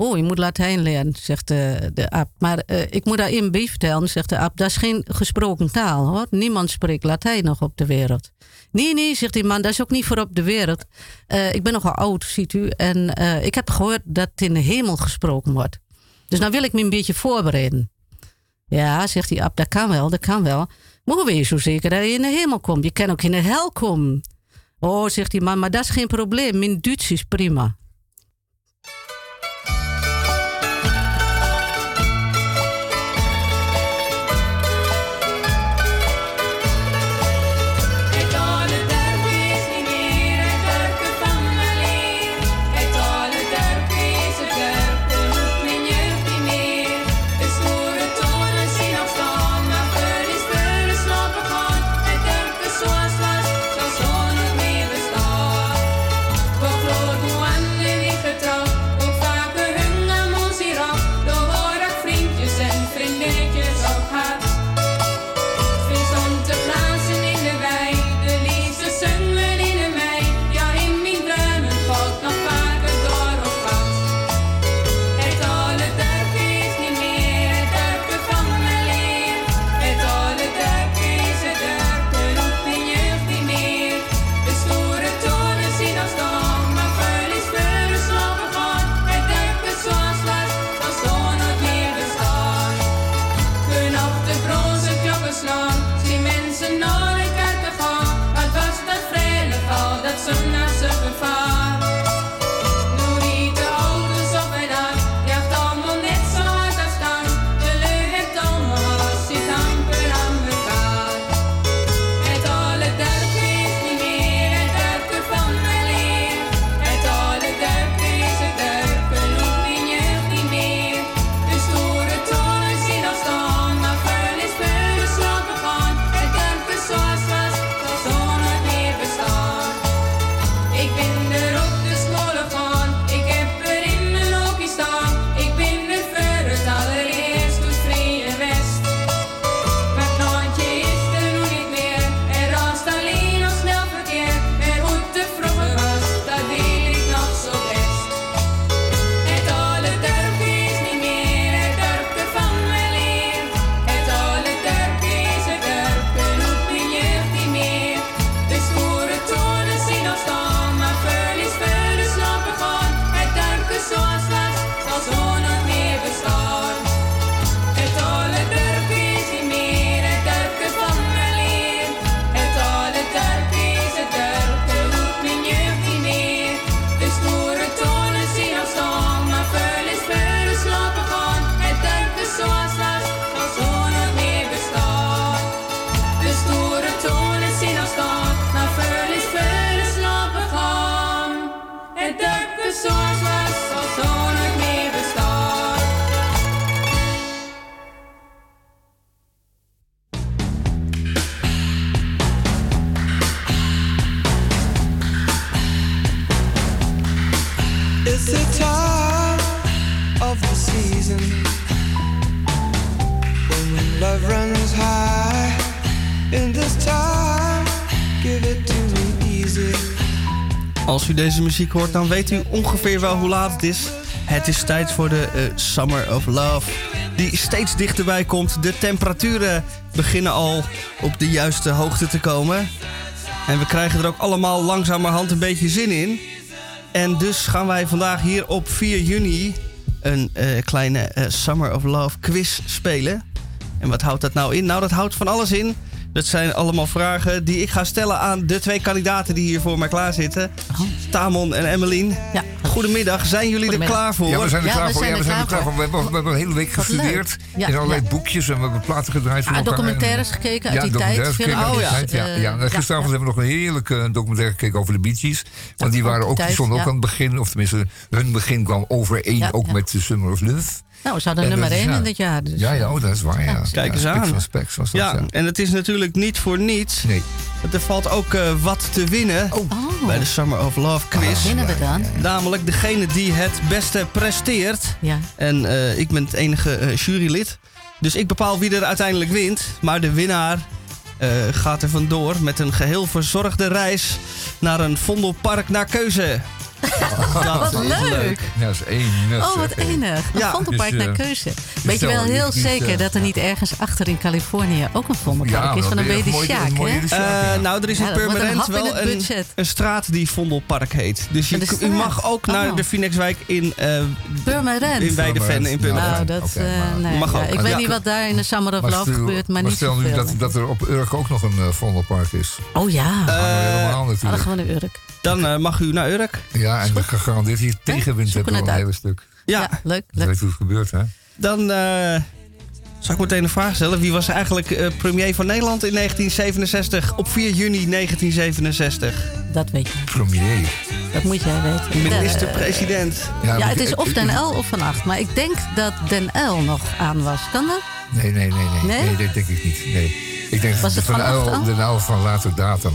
Oh, je moet Latijn leren, zegt de, de Ab. Maar eh, ik moet daar bij vertellen, zegt de Ab. Dat is geen gesproken taal, hoor. Niemand spreekt Latijn nog op de wereld. Nee, nee, zegt die man, dat is ook niet voor op de wereld. Eh, ik ben nogal oud, ziet u. En eh, ik heb gehoord dat het in de hemel gesproken wordt. Dus nou wil ik me een beetje voorbereiden. Ja, zegt die Ab, dat kan wel, dat kan wel. Maar hoe weet je zo zeker dat je in de hemel komt? Je kan ook in de hel komen. Oh, zegt die man, maar dat is geen probleem. Mijn Duits is prima. Deze muziek hoort, dan weet u ongeveer wel hoe laat het is. Het is tijd voor de eh, Summer of Love. Die steeds dichterbij komt. De temperaturen beginnen al op de juiste hoogte te komen. En we krijgen er ook allemaal langzamerhand een beetje zin in. En dus gaan wij vandaag hier op 4 juni een eh, kleine eh, Summer of Love quiz spelen. En wat houdt dat nou in? Nou, dat houdt van alles in. Dat zijn allemaal vragen die ik ga stellen aan de twee kandidaten die hier voor mij klaar zitten. Tamon en Emmeline. Ja. Goedemiddag, zijn jullie er Goedemiddag. klaar voor? Ja, we zijn er Ja, klaar voor. Ja, we zijn er klaar voor. We hebben, we hebben een hele week gestudeerd. Ja, in allerlei ja. boekjes en we hebben platen gedraaid voor Ah, elkaar. documentaires En- gekeken uit ja, die tijd. documentaires gekeken uit die tijd. Ja, eh, ja. Nou, gisteravond hebben we nog een heerlijke documentaire gekeken over de Bee Gees. Want die waren ook, die stonden ook ja. aan het begin. Of tenminste, hun begin kwam overeen Ja, ook ja. met de Summer of Love. Nou, we zouden En nummer dat is, 1 ja. in dit jaar. Dus. Ja, ja, oh, dat is waar. Ja. Kijk eens aan. Specs van Specs was dat. Ja, Ja. en het is natuurlijk niet voor niets. Nee. Want Er valt ook eh, wat te winnen Oh, bij de Summer of Love quiz. wat winnen we dan? Namelijk degene die het beste presteert. Ja. En eh, ik ben het enige eh, jurylid. Dus ik bepaal wie er uiteindelijk wint. Maar de winnaar eh, gaat er vandoor met een geheel verzorgde reis naar een vondelpark naar keuze. Wat leuk. Ja, dat is enig. Oh, wat enig. Een Ja. vondelpark Dus, naar eh, keuze. Weet je wel heel niet, zeker eh, dat er niet ergens achter in Californië ook een vondelpark is? dan Van een beetje Sjaak, hè? Eh, ja. nou, er is Ja, in wordt een wel een, een straat die Vondelpark heet. Dus je, Ja, u mag ook naar Oh. de Phoenixwijk in, eh Purmerend. in Weideven in Ja. Purmerend. Nou, dat, eh, maar- nee, Mag ja, ook. ik weet Ja. niet wat daar in de Summer of Love gebeurt, maar, niet stel nu dat, dat er op Urk ook nog een eh, Vondelpark is. Oh ja, helemaal natuurlijk. gewoon een Urk. Dan eh, mag u naar Urk. Ja, en we gegarandeerd hier tegenwind hebben we het een hele stuk. Ja, Ja, leuk, leuk. weet hoe het gebeurt, hè? dan eh zal ik meteen een vraag stellen. Wie was eigenlijk eh, premier van Nederland in 1967 op 4 juni 1967? Dat weet je. Premier. Dat moet jij weten. Minister-president. Ja, het is of ik- Den L of Van Acht. Maar ik denk dat Den L nog aan was. Kan dat? Nee, nee, nee, nee. Nee? Nee, dat denk ik niet. Nee. Ik denk Was dat het van van uil, acht al? de uil van later datum.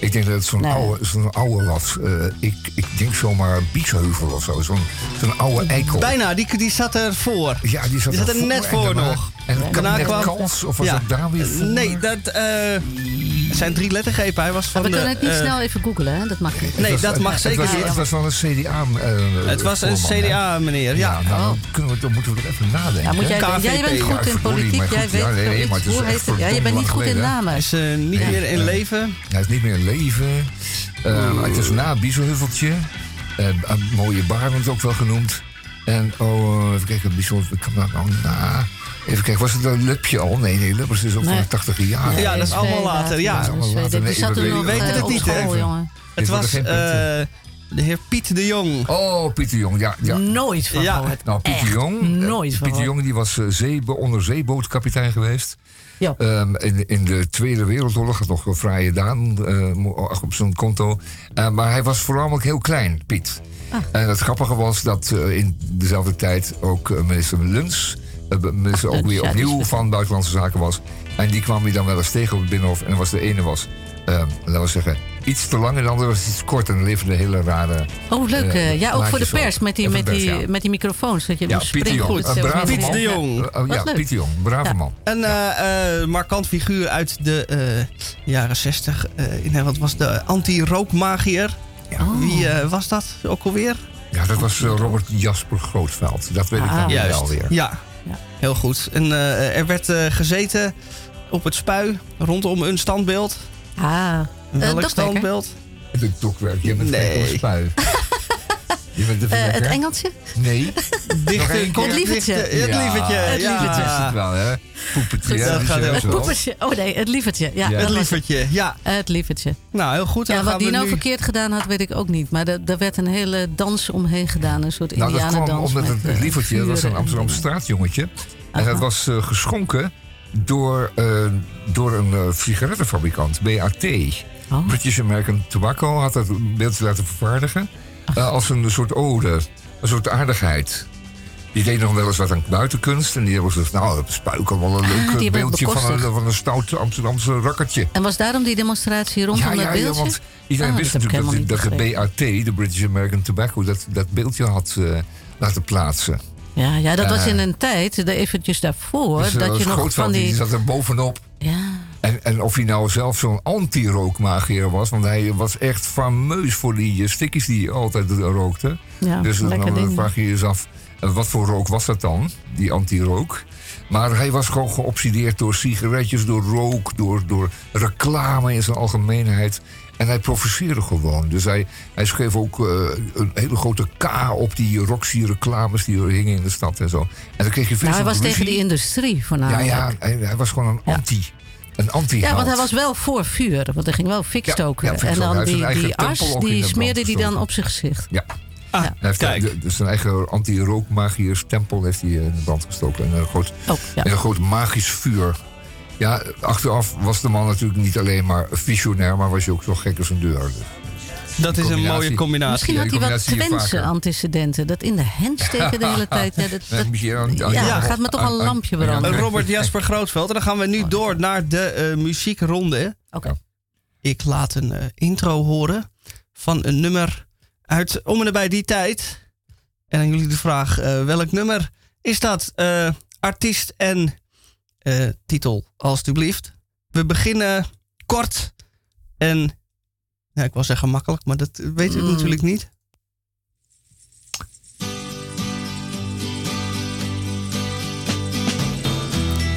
Ik denk dat het zo'n Nee. oude, zo'n oude was. Eh, ik, ik denk zomaar Biesheuvel of zo. Zo'n zo'n oude eikel. Bijna, die, die zat er voor. Ja, die zat, Die zat er ervoor net en voor daarna- nog. En Daarna kwam- Kals, of was Ja. dat daar weer voor? Nee, dat eh, zijn drie lettergrepen. Hij was van we de, kunnen het niet eh, snel even googlen, hè? Dat mag niet. Het Nee, was- dat mag het zeker was, niet. Het was wel een CDA. eh, Het was een? CDA, meneer. Ja. nou, Oh. dan, kunnen we, dan moeten we er even nadenken. Ja, moet jij, KVP, jij bent ja, goed in politiek, maar jij weet ja, nee, maar het Hoe heet het? Ja, je bent niet goed in namen. Hij is eh, niet Nee. meer in leven. Hij is niet meer in leven. Eh, het is na Bieselhuffeltje. Eh, een mooie Barend ook wel genoemd. En, oh, even kijken, Biesel, ik kan dat nou na. Even kijken, was het een Lupje al? Nee, nee, Luppers is ook Nee. van de 80 jaar. Ja, dat is allemaal later, ja. Dat is allemaal later. Die Nee, zat we toen nog weten eh, het niet, hè? Het was eh, de heer Piet de Jong. Oh, Pieter Jong, ja. ja. Nooit van Ja. gehoord. Nou, Pieter Echt Jong, eh, Nooit van Pieter gehoord. Jong die was zeebo- onderzeebootkapitein geweest. Ja. Ehm, in, in de Tweede Wereldoorlog had nog wel vrije daan eh, op zijn konto. Eh, maar hij was voornamelijk heel klein, Piet. Ah. En het grappige was dat in dezelfde tijd ook minister Luns... eh, minister ook weer ja, opnieuw van Buitenlandse Zaken was. En die kwam hij dan wel eens tegen op het Binnenhof. En was de ene was, eh, laten we zeggen, iets te lang... en de andere was iets kort. En dan leverde hele rare... Oh, leuk. eh, eh, ja, ook voor de pers op. met die, met pers, die, ja. met die microfoons. Dat je Ja, Pieter. Jong, Goed, een zo, brave met die- man. Piet de Jong. Ja, Wat leuk. Pieter Jong, brave Ja. man. Een eh, eh, markant figuur uit de eh, jaren 60 eh, in Nederland was de anti-rookmagier. Oh. Wie eh, was dat ook alweer? Ja, dat was Robert Jasper Grootveld. Dat weet ik Ah. dan Juist. wel weer. Ja, Ja. heel goed. En eh, er werd eh, gezeten op het spui rondom een standbeeld. Ah, Welk dokwerker. standbeeld? De dokwerk, je bent Nee. op spui. Je bent de Eh, het? Engeltje? Nee. Dichter, Het lievertje. Het Ja, lievertje. het ja. lievertje. Dat is het wel, hè? Hè, dat gaat Het poepertje. Oh nee, het lievertje. Ja, Ja. Het dat was het. lievertje, ja. Het lievertje. Nou, heel goed. Ja, wat nou nu... verkeerd gedaan had, weet ik ook niet. Maar er, er werd een hele dans omheen gedaan. Een soort Nou, dat kwam indianendans. omdat het, met, het eh, lievertje dat was een en Amsterdam dingen. straatjongetje. En dat was eh, geschonken door, door een sigarettenfabrikant, BAT. Oh. British American Tobacco had dat beeldje laten vervaardigen. Als een soort ode, een soort aardigheid. Die deed nog wel eens wat aan buitenkunst. En die was dus, nou, spuiken wel een Ah, leuk eh, hebben beeldje van een, bekostigd. van een stout Amsterdamse rakkertje. En was daarom die demonstratie rondom dat beeldje? want iedereen Ah, wist natuurlijk dat, de BAT, de British American Tobacco, dat, dat beeldje had eh, laten plaatsen. Ja, ja, dat was Eh, in een tijd, eventjes daarvoor, Dus, dat je nog van die... die zat er bovenop. Ja, En, en of hij nou zelf zo'n anti-rookmagier was, want hij was echt fameus voor die eh, stickies die hij altijd rookte. ja dus dan eh, vraag je je eens af, wat voor rook was dat dan, die anti-rook? Maar hij was gewoon geobsedeerd door sigaretjes, door rook, door, door reclame in zijn algemeenheid. En hij professeerde gewoon. Dus hij, hij schreef ook eh, een hele grote K op die Roxy-reclames die er hingen in de stad en zo. En dan kreeg je veel Nou, hij was tegen die industrie Ja, voornamelijk. ja hij, hij was gewoon een Ja. anti. Een anti Ja, want hij was wel voor vuur, want er ging wel fik stoken. ja, en. Hij dan die, as, die de smeerde die dan op zijn gezicht. Ja. Ah, Hij heeft kijk. de- dus zijn eigen anti-rookmagiers-tempel heeft hij eh, in de brand gestoken. En een groot, Oh, ja. en een groot magisch vuur. Ja, achteraf was de man natuurlijk niet alleen maar visionair, maar was hij ook zo gek als een deur. Dus. Dat is een mooie combinatie. Misschien had hij wat Twentse antecedenten. Dat in de hand steken de hele tijd. Ja, dat, Dan ja, gaat me toch een lampje branden. Robert Jasper Grootveld. En dan gaan we nu door naar de eh, muziekronde. Oké. Ik laat een eh, intro horen van een nummer uit om en nabij die tijd. En aan jullie de vraag, eh, welk nummer is dat? Eh, artiest en eh, titel, alstublieft. we beginnen kort en... Ja, ik wil zeggen makkelijk, maar dat weet u Mm. natuurlijk niet.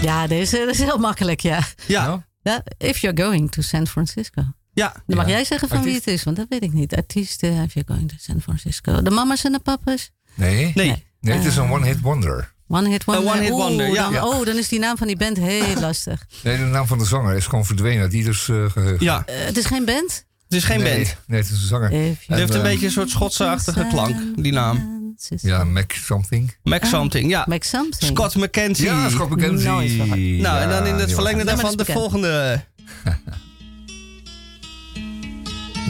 Ja, deze dat is heel makkelijk, ja. Ja. ja. If you're going to San Francisco. Ja. Dan mag Ja. jij zeggen van wie het is, want dat weet ik niet. Artiest, eh, if you're going to San Francisco. De mama's en de papa's? Nee? Nee. Nee, het is een Eh. one-hit wonder. One Hit Wonder. Een one-hit Oeh, wonder, ja. dan- Ja. Oh, dan is die naam van die band heel lastig. Nee, de naam van de zanger is gewoon verdwenen. Die dus eh geheugen. Ja, Eh, het is geen band? Het is geen nee, band. Nee, het is een zanger. Het heeft een eh, beetje een soort Schotse-achtige klank, die naam. Ja, Mac something. Mac something, ja. Make something. Scott McKenzie. Ja, Scott McKenzie. Nou, en dan in het die verlengde daarvan de volgende.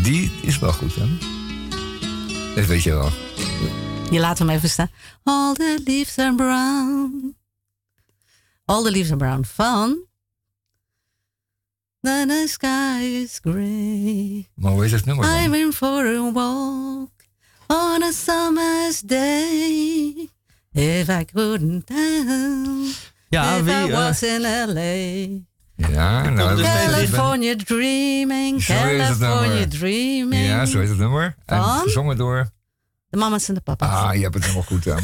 Die is wel goed, hè? Dat weet je wel. Je laat hem even staan. All the leaves are brown. All the leaves are brown van... Then the sky is grey. Maar hoe heet het nummer I'm dan? in for a walk on a summer's day. If I couldn't tell. Ja, if wie? I eh, was in L.A. Ja, nou, dus is California dreaming, Zo California dreaming. Ja, zo heet het nummer. En gezongen door... De mama's en de papa's. Ah, je hebt het helemaal goed aan.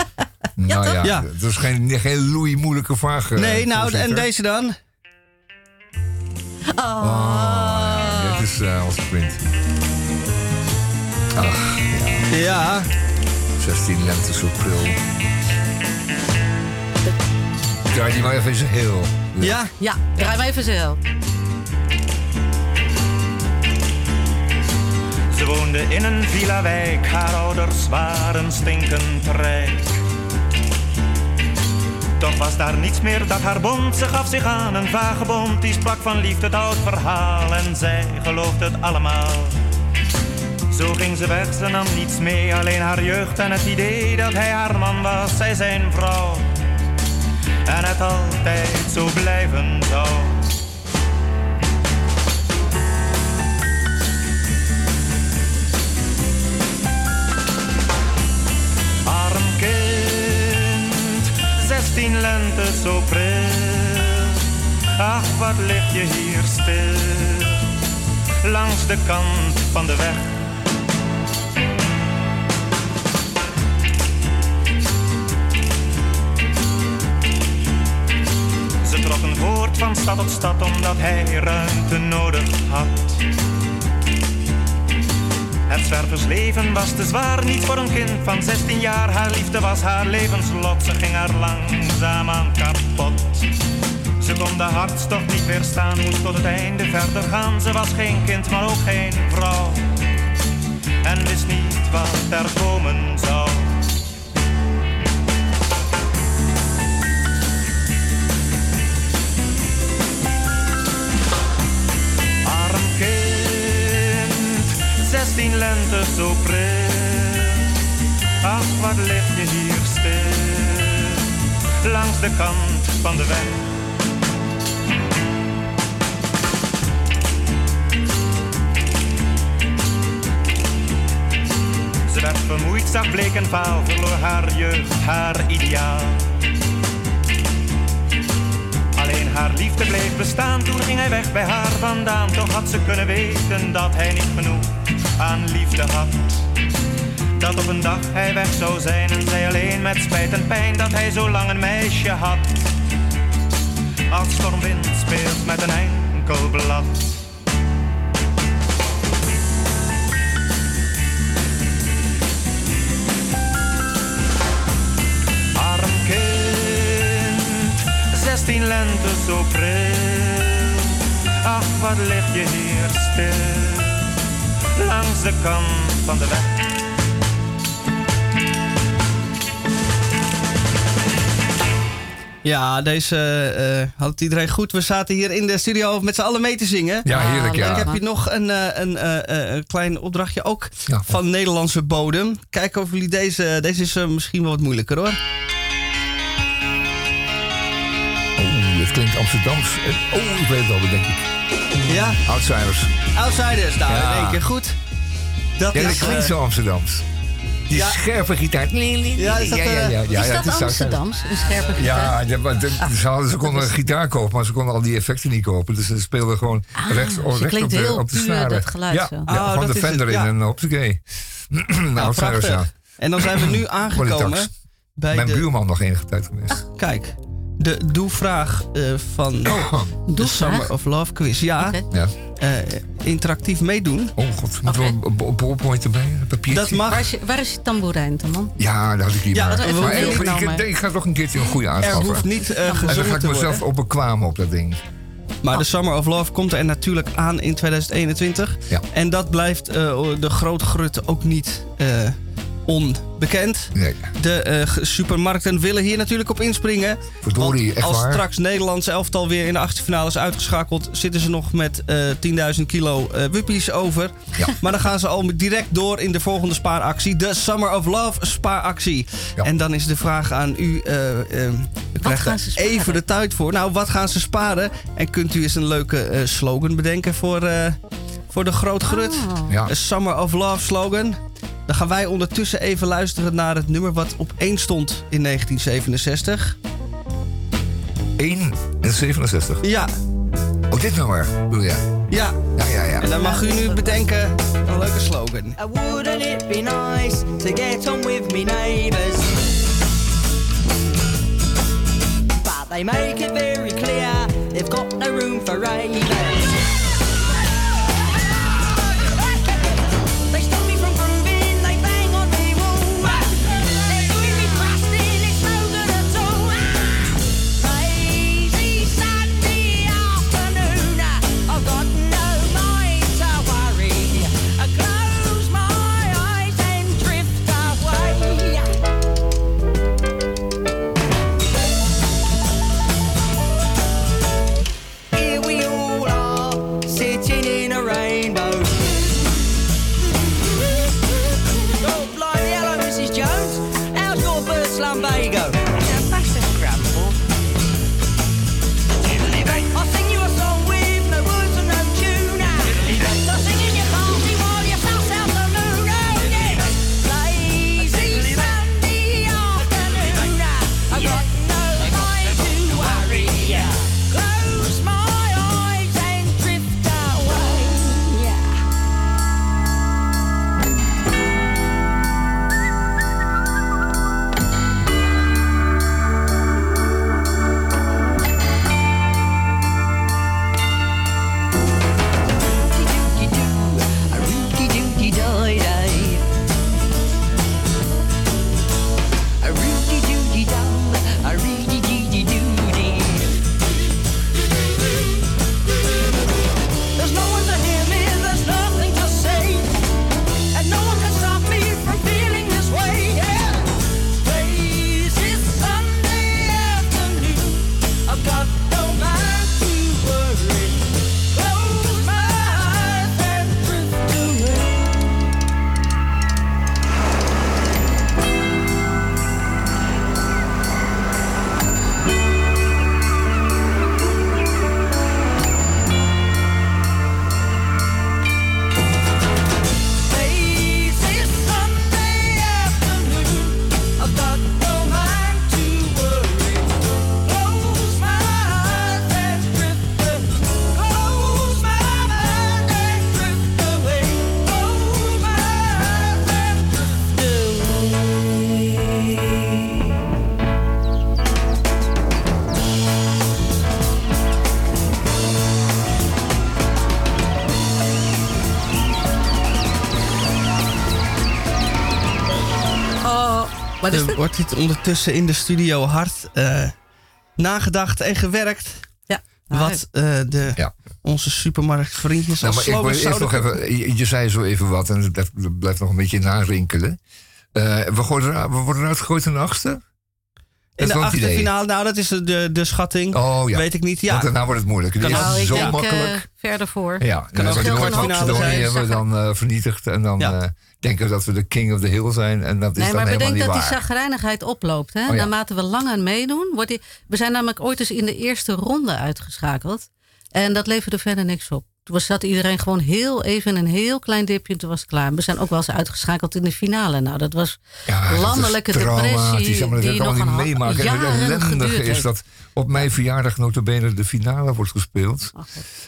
nou ja, Ja. het is geen, geen Louis moeilijke vraag. eh, nee, nou, en deze dan? Oh, dit is eh onze print. Ach, ja. Ja, 16 lente zo pril. Draai die maar even eens heel. ja. Ja, draai maar even zo. Ze woonde in een villa-wijk, haar ouders waren stinkend rijk. Toch was daar niets meer dat haar bond. Ze gaf zich aan een vagebond, die sprak van liefde het oud verhaal. En zij geloofde het allemaal. Zo ging ze weg, ze nam niets mee, alleen haar jeugd en het idee dat hij haar man was, zij zijn vrouw. En het altijd zo blijven zou. 16 lente zo pril. Ach, wat lig je hier stil, langs de kant van de weg. Ze trokken voort van stad tot stad omdat hij ruimte nodig had. Het zwerversleven was te zwaar, niet voor een kind van 16 jaar. Haar liefde was haar levenslot, ze ging haar langzaamaan kapot. Ze kon de hartstocht niet weerstaan, moest tot het einde verder gaan. Ze was geen kind, maar ook geen vrouw. En wist niet wat er komen zou. 16 lente zo pril. Ach, wat lig je hier stil, langs de kant van de weg. Ze werd vermoeid, zag bleek en vaal, verloor haar jeugd, haar ideaal. Alleen haar liefde bleef bestaan, toen ging hij weg bij haar vandaan. Toch had ze kunnen weten dat hij niet genoeg aan liefde had. Dat op een dag hij weg zou zijn en zij alleen met spijt en pijn dat hij zo lang een meisje had. Als stormwind speelt met een enkel blad. Arm kind, 16 lente zo pril. Ach, wat lig je hier stil, langs de kant van de weg. Ja, deze eh, had het iedereen goed. We zaten hier in de studio met z'n allen mee te zingen. Ja, heerlijk, En ik ja. heb hier nog een, eh, een, eh, eh, een klein opdrachtje ook Ja. van Nederlandse bodem. Kijken of jullie deze... Deze is misschien wel wat moeilijker hoor. Oh, het klinkt Amsterdams. Oh, ik weet het al, denk ik. Ja, Outsiders. Outsiders. Nou, Ja. in één keer goed. Dat Ja, dat is... klinkt eh, zo Amsterdams. Die Ja. scherpe gitaar. Ja, is dat, ja, ja, eh, ja, ja, is ja, dat Amsterdams? Een scherpe gitaar? Ja, ja, maar de- ze, hadden, ze konden een gitaar kopen, maar ze konden al die effecten niet kopen. Dus ze speelden gewoon Ah, rechts, ze recht op klinkt de, heel op de snaren. dat geluid ja, zo. ja, Oh, gewoon dat de Fender ja. in een hoppakee. nou, Nou, Outsiders, ja. prachtig. En dan zijn we nu aangekomen bij Mijn de... buurman nog enige tijd geweest. Kijk, de doe-vraag eh, van de Doe-vraag? Summer of Love quiz. Ja, Oké. Ja. eh, interactief meedoen. Oh god, moeten we Oké. een b- ballpoint erbij? Een papiertje? Dat mag. Waar is, je, waar is je tamboerijn, man? Ja, dat had ik niet Ja, maar. dat even maar ik, ik, ik, ik ga toch een keertje een goede Er aanschaffen. hoeft niet eh, en dan ga gezongen ik te mezelf op bekwamen op dat ding. Maar de Summer of Love komt er natuurlijk aan in 2021. Ja. En dat blijft eh, de grote grut ook niet eh, onbekend. Nee. De eh, g- supermarkten willen hier natuurlijk op inspringen. Verdorie, Want echt als waar? straks Nederlands elftal weer in de achtste finale is uitgeschakeld, zitten ze nog met eh 10.000 kilo eh wuppies over. Ja. Maar dan gaan ze al direct door in de volgende spaaractie, de Summer of Love spaaractie. Ja. En dan is de vraag aan u, u krijgt er even de tijd voor. Nou, wat gaan ze sparen? En kunt u eens een leuke eh, slogan bedenken voor, eh, voor de Groot Grut? Oh. Ja. Een Summer of Love slogan. Dan gaan wij ondertussen even luisteren naar het nummer wat op 1 stond in 1967. 1 en 67. Ja, Oh, dit nummer, bedoel je? ja. Ja, ja, ja. En dan mag u nu bedenken een leuke slogan. Uh, Wouldn't it be nice to get on with me neighbours? But they make it very clear they've got no room for ravers. Wordt dit ondertussen in de studio hard eh, nagedacht en gewerkt. Ja. Wat eh, de, Ja. onze supermarktvriendjes Nou, als maar ik wil slogans eerst nog zouden... even, je, je zei zo even wat en het blijft, nog een beetje narinkelen. Eh we, worden, we worden eruit gegooid in de achtste? In de is wel het achtste idee. finale, nou dat is de, de schatting. Oh ja. Weet ik niet. Ja, Want daarna wordt het moeilijk. Het Kan Nou, ik zo denk makkelijk. eh, verder voor. ja, kan dan ook Noord- kwartfinale Macedonië zijn. hebben we dan eh, vernietigd. En dan Ja. eh, denken we dat we de king of the hill zijn. En dat is Nee, dan maar helemaal bedenk niet dat die zagrijnigheid oploopt. Hè? Oh ja. Naarmate we langer meedoen, wordt die... We zijn namelijk ooit eens in de eerste ronde uitgeschakeld. En dat leverde verder niks op. Toen was, zat iedereen gewoon heel even een heel klein dipje en toen was het klaar. We zijn ook wel eens uitgeschakeld in de finale. Nou, dat was landelijke Traumatisch, depressie. ja, maar dat die kan nog niet meemaken. En het ellendige is dat op mijn verjaardag notabene de finale wordt gespeeld.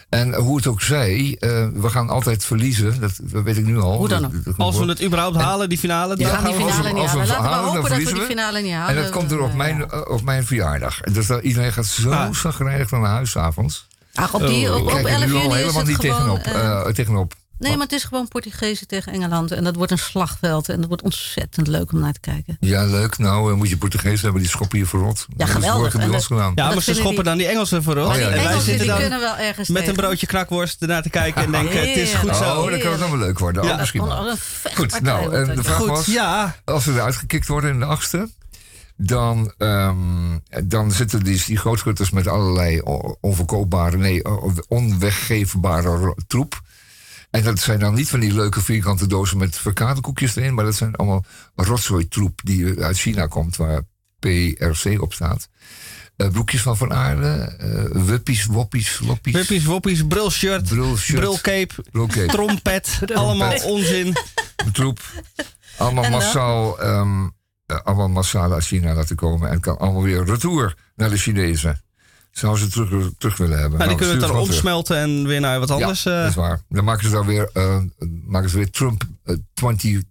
en hoe het ook zij, eh, we gaan altijd verliezen. Dat, dat weet ik nu al. Hoe dan ook. Dat- dat- Als we het überhaupt halen, die finale, dan We gaan die we... finale niet als we halen. Laten we halen, dan hopen dat we die verliezen we. finale niet En halen. dat komt er op mijn, op mijn verjaardag. Dus dat, iedereen gaat zo Ah. zagrijnig naar huis avonds. Ach, op, die, Ik op, op kijk er 11 nu al juni is helemaal het niet gewoon... tegenop. eh, eh, tegenop. nee, maar het is gewoon Portugezen tegen Engeland. En dat wordt een slagveld. En dat wordt ontzettend leuk om naar te kijken. Ja, leuk. Nou, eh, moet je Portugees hebben, die schoppen je verrot. Ja, Dat is geweldig. gedaan. Ja, maar ze schoppen die- dan die Engelsen voorop. Oh, ja. En wij Engelsen zitten die dan kunnen wel ergens met een broodje knakworst ernaar te kijken en denken, het is goed Oh, zo. dan kan het dan wel leuk worden. Oh, Ja. misschien wel. Goed, nou, en de vraag Goed, was, ja. als we eruit gekikt worden in de achtste, dan, ehm, dan zitten die, die grootschutters met allerlei onverkoopbare, nee, onweggeefbare ro- troep. En dat zijn dan niet van die leuke vierkante dozen met verkadekoekjes erin, maar dat zijn allemaal rotzooi troep die uit China komt, waar PRC op staat. Eh, broekjes van Van Aarde, eh wuppies, woppies, loppies. Wippies, woppies, brilcape, Brilcape. trompet, allemaal onzin. troep. Allemaal massaal, ehm, eh, allemaal massaal uit China laten komen. En kan allemaal weer retour naar de Chinezen. Zou ze terug, terug willen hebben. Nou, die Nou, kunnen het dan terug. omsmelten en weer naar wat anders. Ja, eh, dat is waar. Dan maken ze daar weer, eh, maken ze weer Trump eh, 20,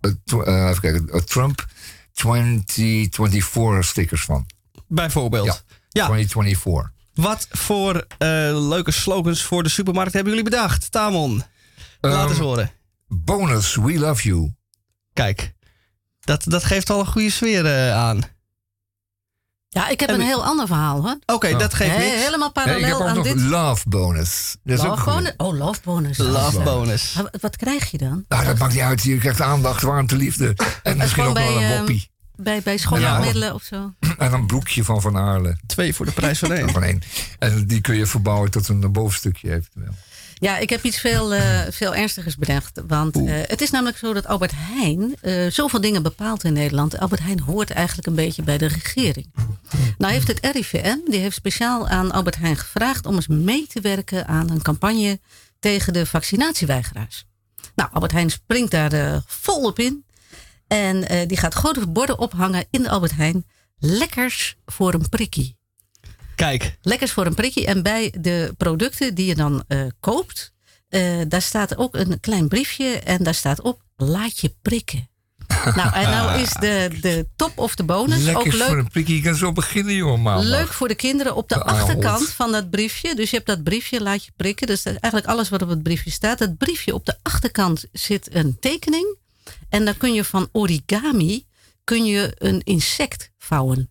eh, tw- eh, even kijken, eh, Trump 2024 stickers van. bijvoorbeeld. Ja. Ja. 2024. Wat voor eh, leuke slogans voor de supermarkt hebben jullie bedacht? Tamon, laat Ehm, eens horen. Bonus, we love you. Kijk, dat, dat geeft al een goede sfeer eh, aan. Ja, ik heb En- een heel ander verhaal hoor. Oké, dat geeft He- niks. helemaal Nee, ik heb parallel ook aan nog dit. love bonus. Dat is ook Love goed. bonus? Oh, love bonus. Love bonus. Maar Wat krijg je dan? Nou, dat maakt niet uit. Je krijgt aandacht, warmte, liefde. En misschien ook wel bij, een woppie. Bij, bij schoonmaakmiddelen of zo? En een broekje van Van Aarle. Twee voor de prijs van één. Van één. En die kun je verbouwen tot een bovenstukje eventueel. Ja, ik heb iets veel, eh, veel ernstigers bedacht. Want eh, het is namelijk zo dat Albert Heijn eh, zoveel dingen bepaalt in Nederland. Albert Heijn hoort eigenlijk een beetje bij de regering. Nou heeft het RIVM, die heeft speciaal aan Albert Heijn gevraagd... om eens mee te werken aan een campagne tegen de vaccinatieweigeraars. Nou, Albert Heijn springt daar volop in. En die gaat grote borden ophangen in de Albert Heijn. Lekkers voor een prikkie. Kijk, Lekkers voor een prikkie. En bij de producten die je dan eh, koopt, eh, daar staat ook een klein briefje en daar staat op: laat je prikken. nou, en nou is de, de top of de bonus Lekker ook leuk. voor een prikkie. Je kan zo beginnen, jongen. maandag. Leuk voor de kinderen op de De achterkant van dat briefje. Dus je hebt dat briefje, laat je prikken. Dus eigenlijk alles wat op het briefje staat. Dat briefje op de achterkant zit een tekening. En dan kun je van origami kun je een insect vouwen.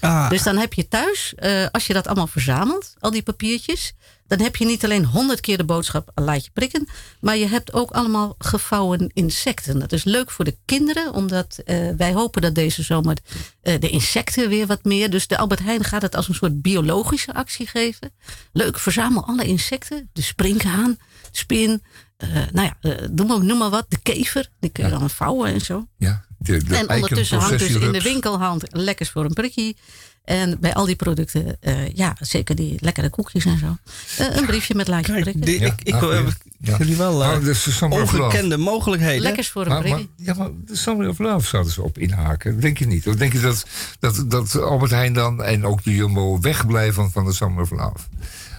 Ah, Dus dan heb je thuis, eh, als je dat allemaal verzamelt, al die papiertjes, dan heb je niet alleen honderd keer de boodschap laat je prikken, maar je hebt ook allemaal gevouwen insecten. Dat is leuk voor de kinderen, omdat eh, wij hopen dat deze zomer eh, de insecten weer wat meer. Dus de Albert Heijn gaat het als een soort biologische actie geven. Leuk, verzamel alle insecten. De sprinkhaan, spin, nou ja, noem, maar, noem maar wat. De kever, die kun je dan vouwen en zo. Ja, de, de En ondertussen hangt dus in de winkelhand lekkers voor een prikkie. En bij al die producten, eh, ja, zeker die lekkere koekjes en zo. eh, een briefje met laatje kijk prikken. die, Ja, ik, ik ah, wil goeie. Ja. jullie wel eh, Oh, dus of Love. ongekende mogelijkheden. Lekkers voor een prikkie. ja, maar de Summer of Love zouden ze op inhaken. Denk je niet? Of denk je dat, dat, dat Albert Heijn dan en ook de Jumbo wegblijven van, van de Summer of Love?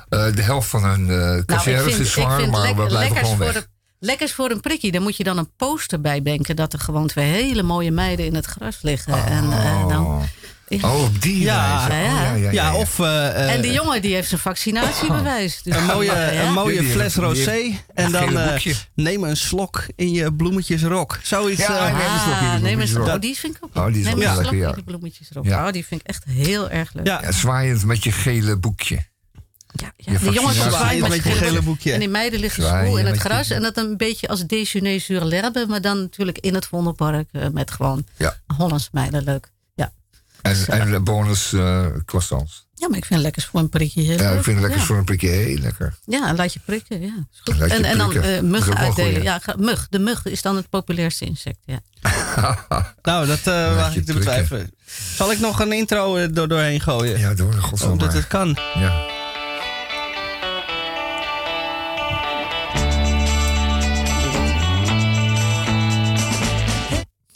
Eh, de helft van hun uh, Nou, vind, is zwaar, maar we blijven lekkers, gewoon voor weg. Lekkers voor een prikkie. Dan moet je dan een poster bij denken dat er gewoon twee hele mooie meiden in het gras liggen. En, eh, dan, Oh. Ja. Oh, op die Ja, wijze. Oh, ja. ja, ja, ja, of eh, eh, en die jongen die heeft zijn vaccinatiebewijs. Dus, een mooie, ja. een mooie fles rosé. En dan eh, boekje. neem een slok in je bloemetjesrok. Zoiets. Ja, eh, ja. neem een slok in je Ah, neem bloemetjesrok. Oh, die vind ik ook. Oh, die is neem wel een lekker, slok ja. in die bloemetjes erop. Ja. Oh, die vind ik echt heel erg leuk. ja, Ja, zwaaiend met je gele boekje. Ja, ja. Je De jongens zwaaien met je gele boekje. En die meiden liggen school in het gras. En dat een beetje als déjeuner sur l'herbe. Maar dan natuurlijk in het Vondelpark. eh, met gewoon Ja. Hollands meiden leuk. Ja. En, en de bonus eh croissants. ja, maar ik vind lekkers voor een prikje heel Ja, leuk. ik vind het lekker ja. voor een prikje heel lekker. Ja, laat je prikken. Ja, is goed. En, en dan eh, is muggen uitdelen. goeie. Ja, ga- mug. De mug is dan het populairste insect. Ja. nou, dat eh waag je ik te betwijfelen. Zal ik nog een intro door, doorheen gooien? Ja, door godsnaam Omdat maar. het kan. Ja.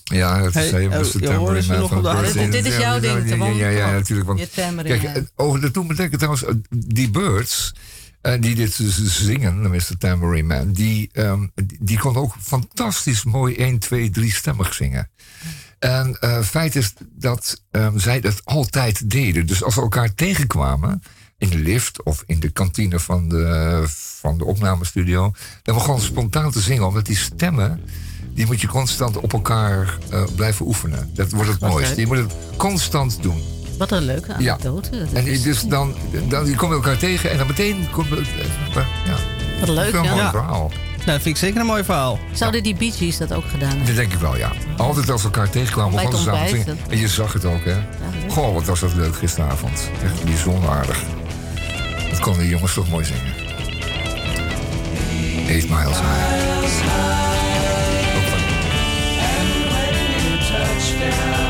Ja, dat Hey, van op de Birds. achtergrond? Dit is Ja, jouw ja, ding, ja. Ja, ja, ja, natuurlijk. Want, kijk, over me denken trouwens, eh, die Birds, eh, die dit dus zingen, de Mr. Tambourine Man, die, ehm, die, die kon ook fantastisch mooi 1, 2, 3 stemmig zingen. En eh feit is dat ehm, zij dat altijd deden. Dus als ze elkaar tegenkwamen in de lift of in de kantine van de, van de opnamestudio, dan begon ze spontaan te zingen, omdat die stemmen, die moet je constant op elkaar eh, blijven oefenen. Dat wordt het Wat mooiste. leuk. Je moet het constant doen. Wat een leuke Ja. anekdote. Dat En is- dus dan, dan je kom je elkaar tegen en dan meteen komt het. eh, Ja, Wat leuk, Wel een mooi ja. verhaal. Nou, dat vind ik zeker een mooi verhaal. Zouden die Bee Gees dat ook gedaan hebben? Dat denk ik wel, ja. Altijd als we elkaar tegenkwamen, begonnen ze samen zingen. En je zag het ook, hè. Goh, wat was dat leuk gisteravond. Echt bijzonder aardig. Dat konden die jongens toch mooi zingen. Eight Miles High. down.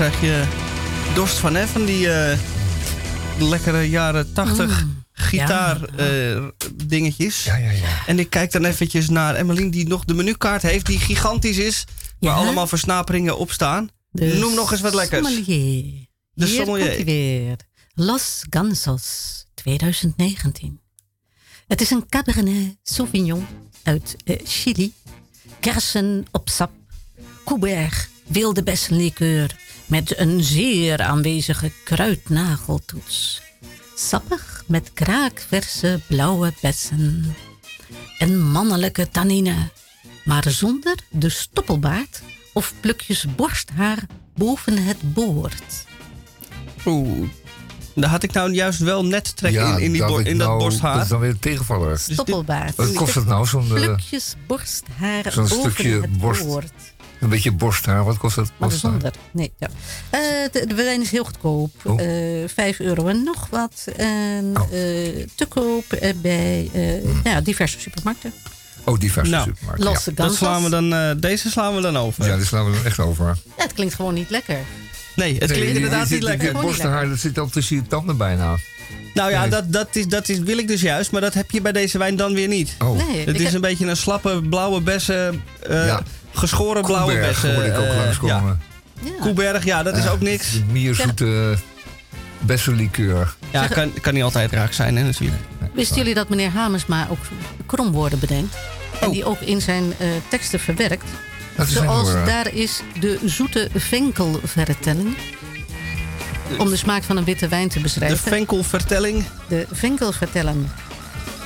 Krijg je dorst van, hè? Van die eh, lekkere jaren 80 gitaar eh, dingetjes. Ja, ja, ja. En ik kijk dan eventjes naar Emmeline, die nog de menukaart heeft, die gigantisch is. Waar allemaal versnaperingen op staan. Noem nog eens wat lekkers. Sommelier. De Hier sommelier. weer. Los Gansos 2019. Het is een Cabernet Sauvignon uit eh, Chili. Kersen op sap. Coubert wilde bessenlikeur met een zeer aanwezige kruidnageltoets. Sappig met kraakverse blauwe bessen. En mannelijke tannine, maar zonder de stoppelbaard of plukjes borsthaar boven het boord. Oeh, daar had ik nou juist wel net trek in, in, die dat in dat nou- borsthaar. Dat is dan weer een tegenvaller. Stoppelbaard. Wat kost het nou, zo'n... eh, Plukjes borsthaar zo'n boven stukje het borst? boord. Een beetje borsthaar, wat kost dat? Maar zonder. Nee, ja. Eh, de, de wijn is heel goedkoop. Oh. Eh 5 euro en nog wat. En Oh. eh, te koop eh, bij eh, Hmm. ja, diverse supermarkten. Oh, diverse Nou, supermarkten. Ja. Dat slaan we dan, eh, deze slaan we dan over. ja, daar slaan we dan echt over. Ja, het klinkt gewoon niet lekker. Nee, het Nee, klinkt die- inderdaad die niet lekker. Die borstenhaar, dat zit al tussen je tanden bijna. Nou ja, Nee. dat, dat, is, dat is, wil ik dus juist, maar dat heb je bij deze wijn dan weer niet. Oh, Nee, Het is heb- een beetje een slappe blauwe bessen, eh, Ja. Geschoren blauwe Koeberg bessen. hoorde ik ook eh, langskomen. ja. ja. Koeberg, ja, dat is Eh, ook niks. Mierzoete bessenlikeur. Ja, kan, kan niet altijd raak zijn, hè, natuurlijk. Wisten jullie dat meneer Hamersma ook kromwoorden bedenkt? En Oh. die ook in zijn eh, teksten verwerkt? Dat Zoals eh, daar is de zoete venkelvertelling. Om de smaak van een witte wijn te De beschrijven. venkelvertelling. de venkelvertelling.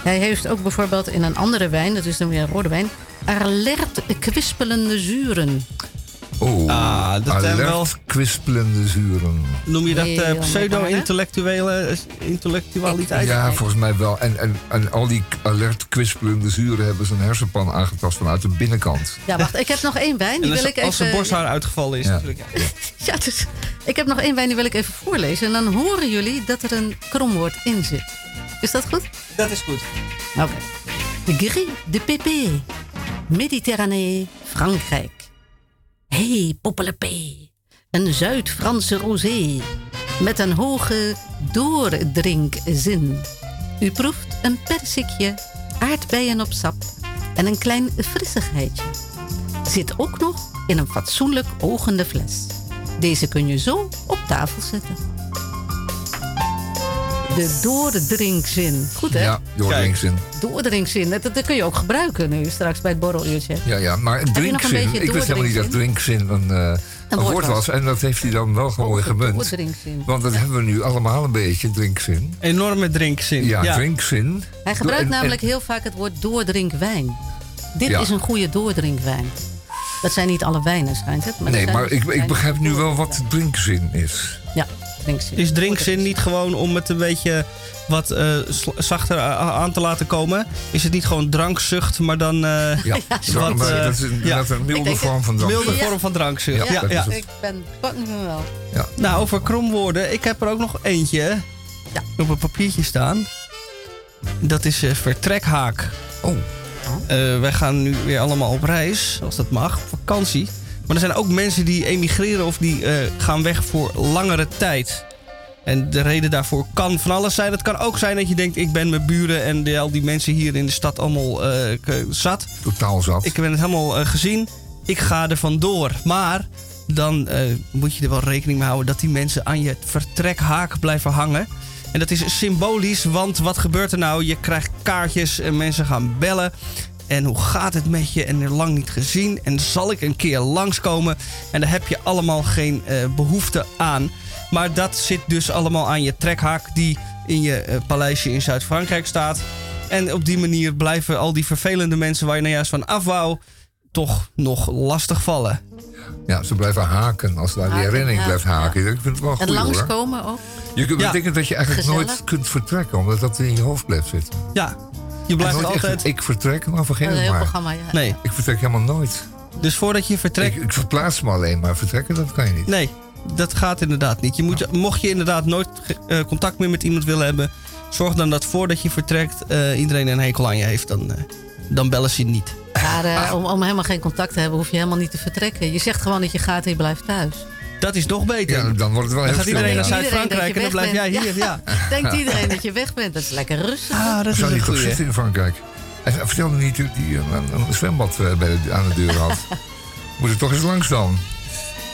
Hij heeft ook bijvoorbeeld in een andere wijn, dat is dan weer een rode wijn, alert kwispelende zuren. Oh, Ah, dat zijn alert wel- kwispelende zuren. Noem je dat eh, pseudo-intellectuele eh, intellectualiteit? Ja, volgens mij wel. En, en, en al die alert kwispelende zuren hebben zijn hersenpan aangetast vanuit de binnenkant. Ja, wacht, ik heb nog één wijn. En Die als, wil ik als de even. borsthaar uitgevallen is, Ja. natuurlijk. Ja. Ja, dus, ik heb nog één wijn die wil ik even voorlezen. En dan horen jullie dat er een kromwoord in zit. Is dat goed? Dat is goed. Oké. De Gris de Pépé. Méditerranée, Frankrijk. Hey, poppelepé. Een Zuid-Franse rosé. Met een hoge doordrinkzin. U proeft een persikje, aardbeien op sap en een klein frissigheidje. Zit ook nog in een fatsoenlijk ogende fles. Deze kun je zo op tafel zetten. De doordrinkzin. Goed hè? Ja, doordrinkzin. Doordrinkzin. Dat, dat kun je ook gebruiken nu straks bij het borreluurtje. Ja, ja, maar drinkzin. beetje Ik wist helemaal niet dat drinkzin een, eh, een woord woord was. was. En dat heeft hij dan wel gewoon Hoge gemunt. doordrinkzin. Want dat hebben we nu allemaal een beetje, drinkzin. Enorme drinkzin. Ja, drinkzin. Hij gebruikt En- en- namelijk heel vaak het woord doordrinkwijn. Dit Ja. is een goede doordrinkwijn. Dat zijn niet alle wijnen, schijnt het. Maar Nee, maar ik, ik begrijp nu wel wat drinkzin is. Ja, drinkzin. Is drinkzin niet gewoon om het een beetje wat eh, zachter aan te laten komen? Is het niet gewoon drankzucht, maar dan eh, Ja, wat, maar eh, dat is een, ja. dat is een Ik milde vorm van milde drankzucht. vorm van drankzucht? Ja, Ja, ja. Ik ben bang van wel. Ja. Nou, over kromwoorden. Ik heb er ook nog eentje Ja. op een papiertje staan. Dat is eh, vertrekhaak. Oh, Eh, wij gaan nu weer allemaal op reis, als dat mag, op vakantie. Maar er zijn ook mensen die emigreren of die eh, gaan weg voor langere tijd. En de reden daarvoor kan van alles zijn. Het kan ook zijn dat je denkt, ik ben mijn buren en de, al die mensen hier in de stad allemaal eh, zat. totaal zat. Ik heb het helemaal eh, gezien. Ik ga er vandoor. Maar dan moet je er wel rekening mee houden dat die mensen aan je vertrekhaak blijven hangen. En dat is symbolisch, want wat gebeurt er nou? Je krijgt kaartjes en mensen gaan bellen. En hoe gaat het met je? En er lang niet gezien. En zal ik een keer langskomen? En daar heb je allemaal geen eh, behoefte aan. Maar dat zit dus allemaal aan je trekhaak die in je eh, paleisje in Zuid-Frankrijk staat. En op die manier blijven al die vervelende mensen waar je nou juist van af wou, toch nog lastig vallen. Ja, ze blijven haken als daar die herinnering ja, blijft haken. Ik vind het wel En goed langskomen ook. Je kunt Ja. betekent dat je eigenlijk Gezellig. nooit kunt vertrekken, omdat dat in je hoofd blijft zitten. Ja, je blijft nooit echt, altijd. ik vertrek, maar vergeet het maar. programma, ja. Nee, Ik vertrek helemaal nooit. dus voordat je vertrekt. Ik, ik verplaats me alleen, maar vertrekken, dat kan je niet. Nee, dat gaat inderdaad niet. Je moet, mocht je inderdaad nooit eh, contact meer met iemand willen hebben, zorg dan dat voordat je vertrekt eh, iedereen een hekel aan je heeft. Dan, eh, dan bellen ze je niet. Maar Ah. om, om helemaal geen contact te hebben, hoef je helemaal niet te vertrekken. Je zegt gewoon dat je gaat en je blijft thuis. Dat is nog beter. Ja, dan wordt het wel Dan heel gaat iedereen naar. Zuid-Frankrijk en dan blijf jij hier. Ja. Denkt iedereen dat je weg bent. Dat is lekker rustig. Ah, dat is Zou toch goeie. zitten in Frankrijk? En vertelde niet die die een, zwembad eh, bij de, aan de deur had. Moet er toch eens langs dan.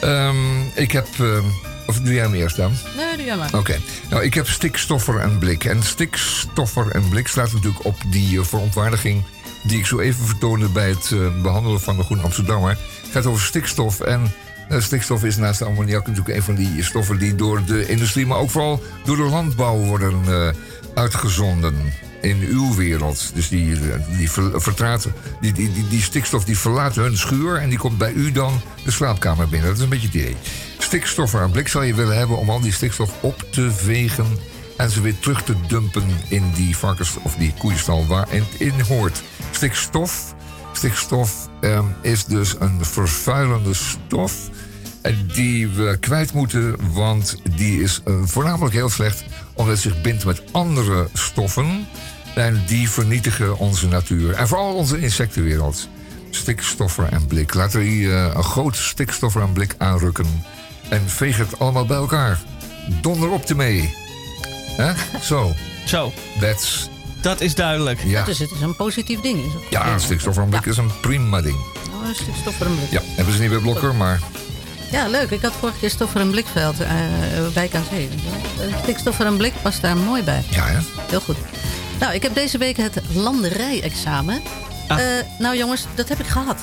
Ehm, ik heb... ehm, of doe jij hem eerst dan? Nee, doe jij maar. Oké. Nou, ik heb stikstoffer en blik. En stikstoffer en blik slaat natuurlijk op die eh, verontwaardiging... die ik zo even vertoonde bij het eh, behandelen van de Groen Amsterdammer. Het gaat over stikstof en... eh, stikstof is naast de ammoniak natuurlijk een van die stoffen die door de industrie, maar ook vooral door de landbouw worden eh, uitgezonden in uw wereld. Dus die, eh, die, ver- vertraten, die, die, die, stikstof die verlaat hun schuur en die komt bij u dan de slaapkamer binnen. Dat is een beetje het idee. Stikstof aan blik zou je willen hebben om al die stikstof op te vegen en ze weer terug te dumpen in die varkens of die koeienstal waar het in hoort. Stikstof Stikstof ehm, is dus een vervuilende stof en die we kwijt moeten, want die is eh, voornamelijk heel slecht omdat het zich bindt met andere stoffen en die vernietigen onze natuur en vooral onze insectenwereld. Stikstoffer en blik. Laten we hier eh, een groot stikstoffer en blik aanrukken en veeg het allemaal bij elkaar. Donder op ermee. Hè? Zo. Zo. That's, Dat is duidelijk. ja. Dus het is een positief ding. Is ook Ja, een stikstoffer en blik is een prima ding. Oh, een stikstof voor een blik. Ja, hebben ze niet bij Blokker, maar Ja, leuk. Ik had vorige keer stof voor een blikveld eh, bij KC. Eh, Stikstof voor een blik past daar mooi bij. ja, hè? Heel goed. Nou, ik heb deze week het landerijexamen. Ah. Eh, nou jongens, dat heb ik gehad.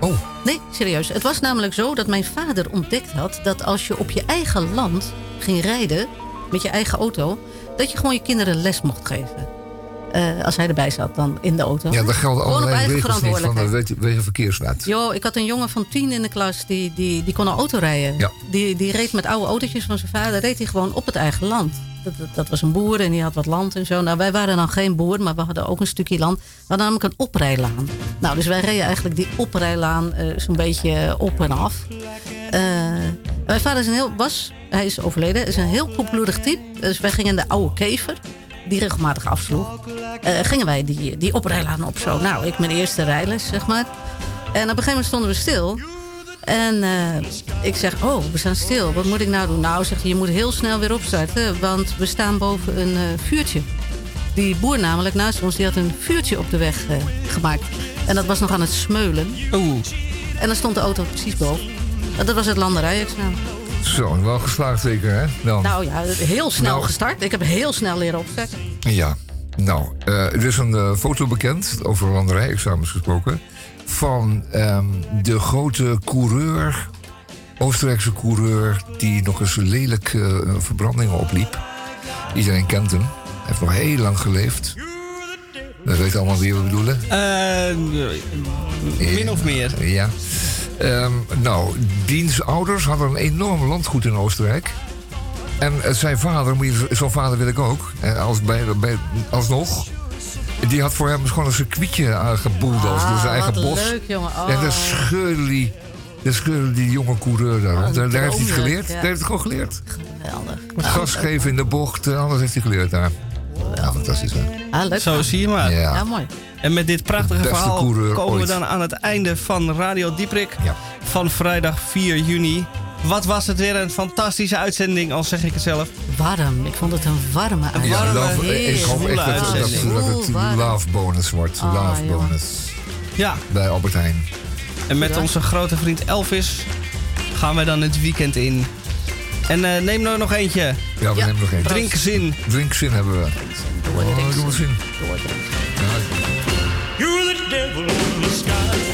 Oh, Nee, serieus. Het was namelijk zo dat mijn vader ontdekt had... dat als je op je eigen land ging rijden met je eigen auto... dat je gewoon je kinderen les mocht geven. Eh, als hij erbij zat dan in de auto. ja, gelden Gewoon op allerlei regels niet van de wegenverkeerswet. Jo, ik had een jongen van tien in de klas, die, die, die kon een auto rijden. Ja. Die, die reed met oude autootjes van zijn vader, reed hij gewoon op het eigen land. Dat, dat, dat was een boer en die had wat land en zo. Nou, wij waren dan geen boer, maar we hadden ook een stukje land. We hadden namelijk een oprijlaan. Nou, dus wij reden eigenlijk die oprijlaan eh, zo'n beetje op en af. Eh, mijn vader is een heel, was, hij is overleden, is een heel koelbloedig type. Dus wij gingen in de oude kever, die regelmatig afsloeg. eh, gingen wij die, die oprijlaan op zo. Nou, ik mijn eerste rijles, zeg maar. En op een gegeven moment stonden we stil. En eh, ik zeg, oh, we staan stil. Wat moet ik nou doen? Nou, zegt hij, je moet heel snel weer opstarten. Want we staan boven een eh, vuurtje. Die boer namelijk naast ons, die had een vuurtje op de weg gemaakt. En dat was nog aan het smeulen. Oeh. En dan stond de auto precies boven. En dat was het landerijexamen. Zo, wel geslaagd zeker, hè? Dan. Nou ja, heel snel Nou. gestart. Ik heb heel snel leren opstarten. Ja, nou, eh, er is een eh, foto bekend, over landerij-examens gesproken, van ehm, de grote coureur, Oostenrijkse coureur, die nog eens lelijk eh, verbrandingen opliep. Iedereen kent hem. Hij heeft nog heel lang geleefd. We weten allemaal wie we bedoelen. Eh, min of meer. Ja. Ehm, nou, diens ouders hadden een enorm landgoed in Oostenrijk. En eh, zijn vader, zo'n vader wil ik ook, eh, als bij, bij, alsnog. Die had voor hem gewoon een circuitje aangeboeldozed door zijn Ah, eigen wat bos. leuk, jongen. Oh. En dan scheurde die, dan scheurde die jonge coureur daar. een daar, daar heeft hij het geleerd. ja. Daar heeft hij gewoon geleerd. Geweldig. Gas geven in de bocht, eh, alles heeft hij geleerd daar. Ja, fantastisch hè. Ah, leuk. Zo zie je maar. Ja. Ja, mooi. En met dit prachtige verhaal komen we dan aan het einde van Radio Dieprik Ja. van vrijdag 4 juni. Wat was het weer een fantastische uitzending, al zeg ik het zelf. Warm. Ik vond het een warme Ja, uitzending. love- ik hoop echt dat, dat, uitzending. dat het love bonus wordt. Ah, love bonus. Ja, Bij Albert Heijn. en met onze grote vriend Elvis gaan wij dan het weekend in. En eh, neem nou nog eentje. Ja, we nemen nog eentje. Drinkzin. Drinkzin hebben we. Drinkzin. Drinkzin. Oh, You're the devil the sky.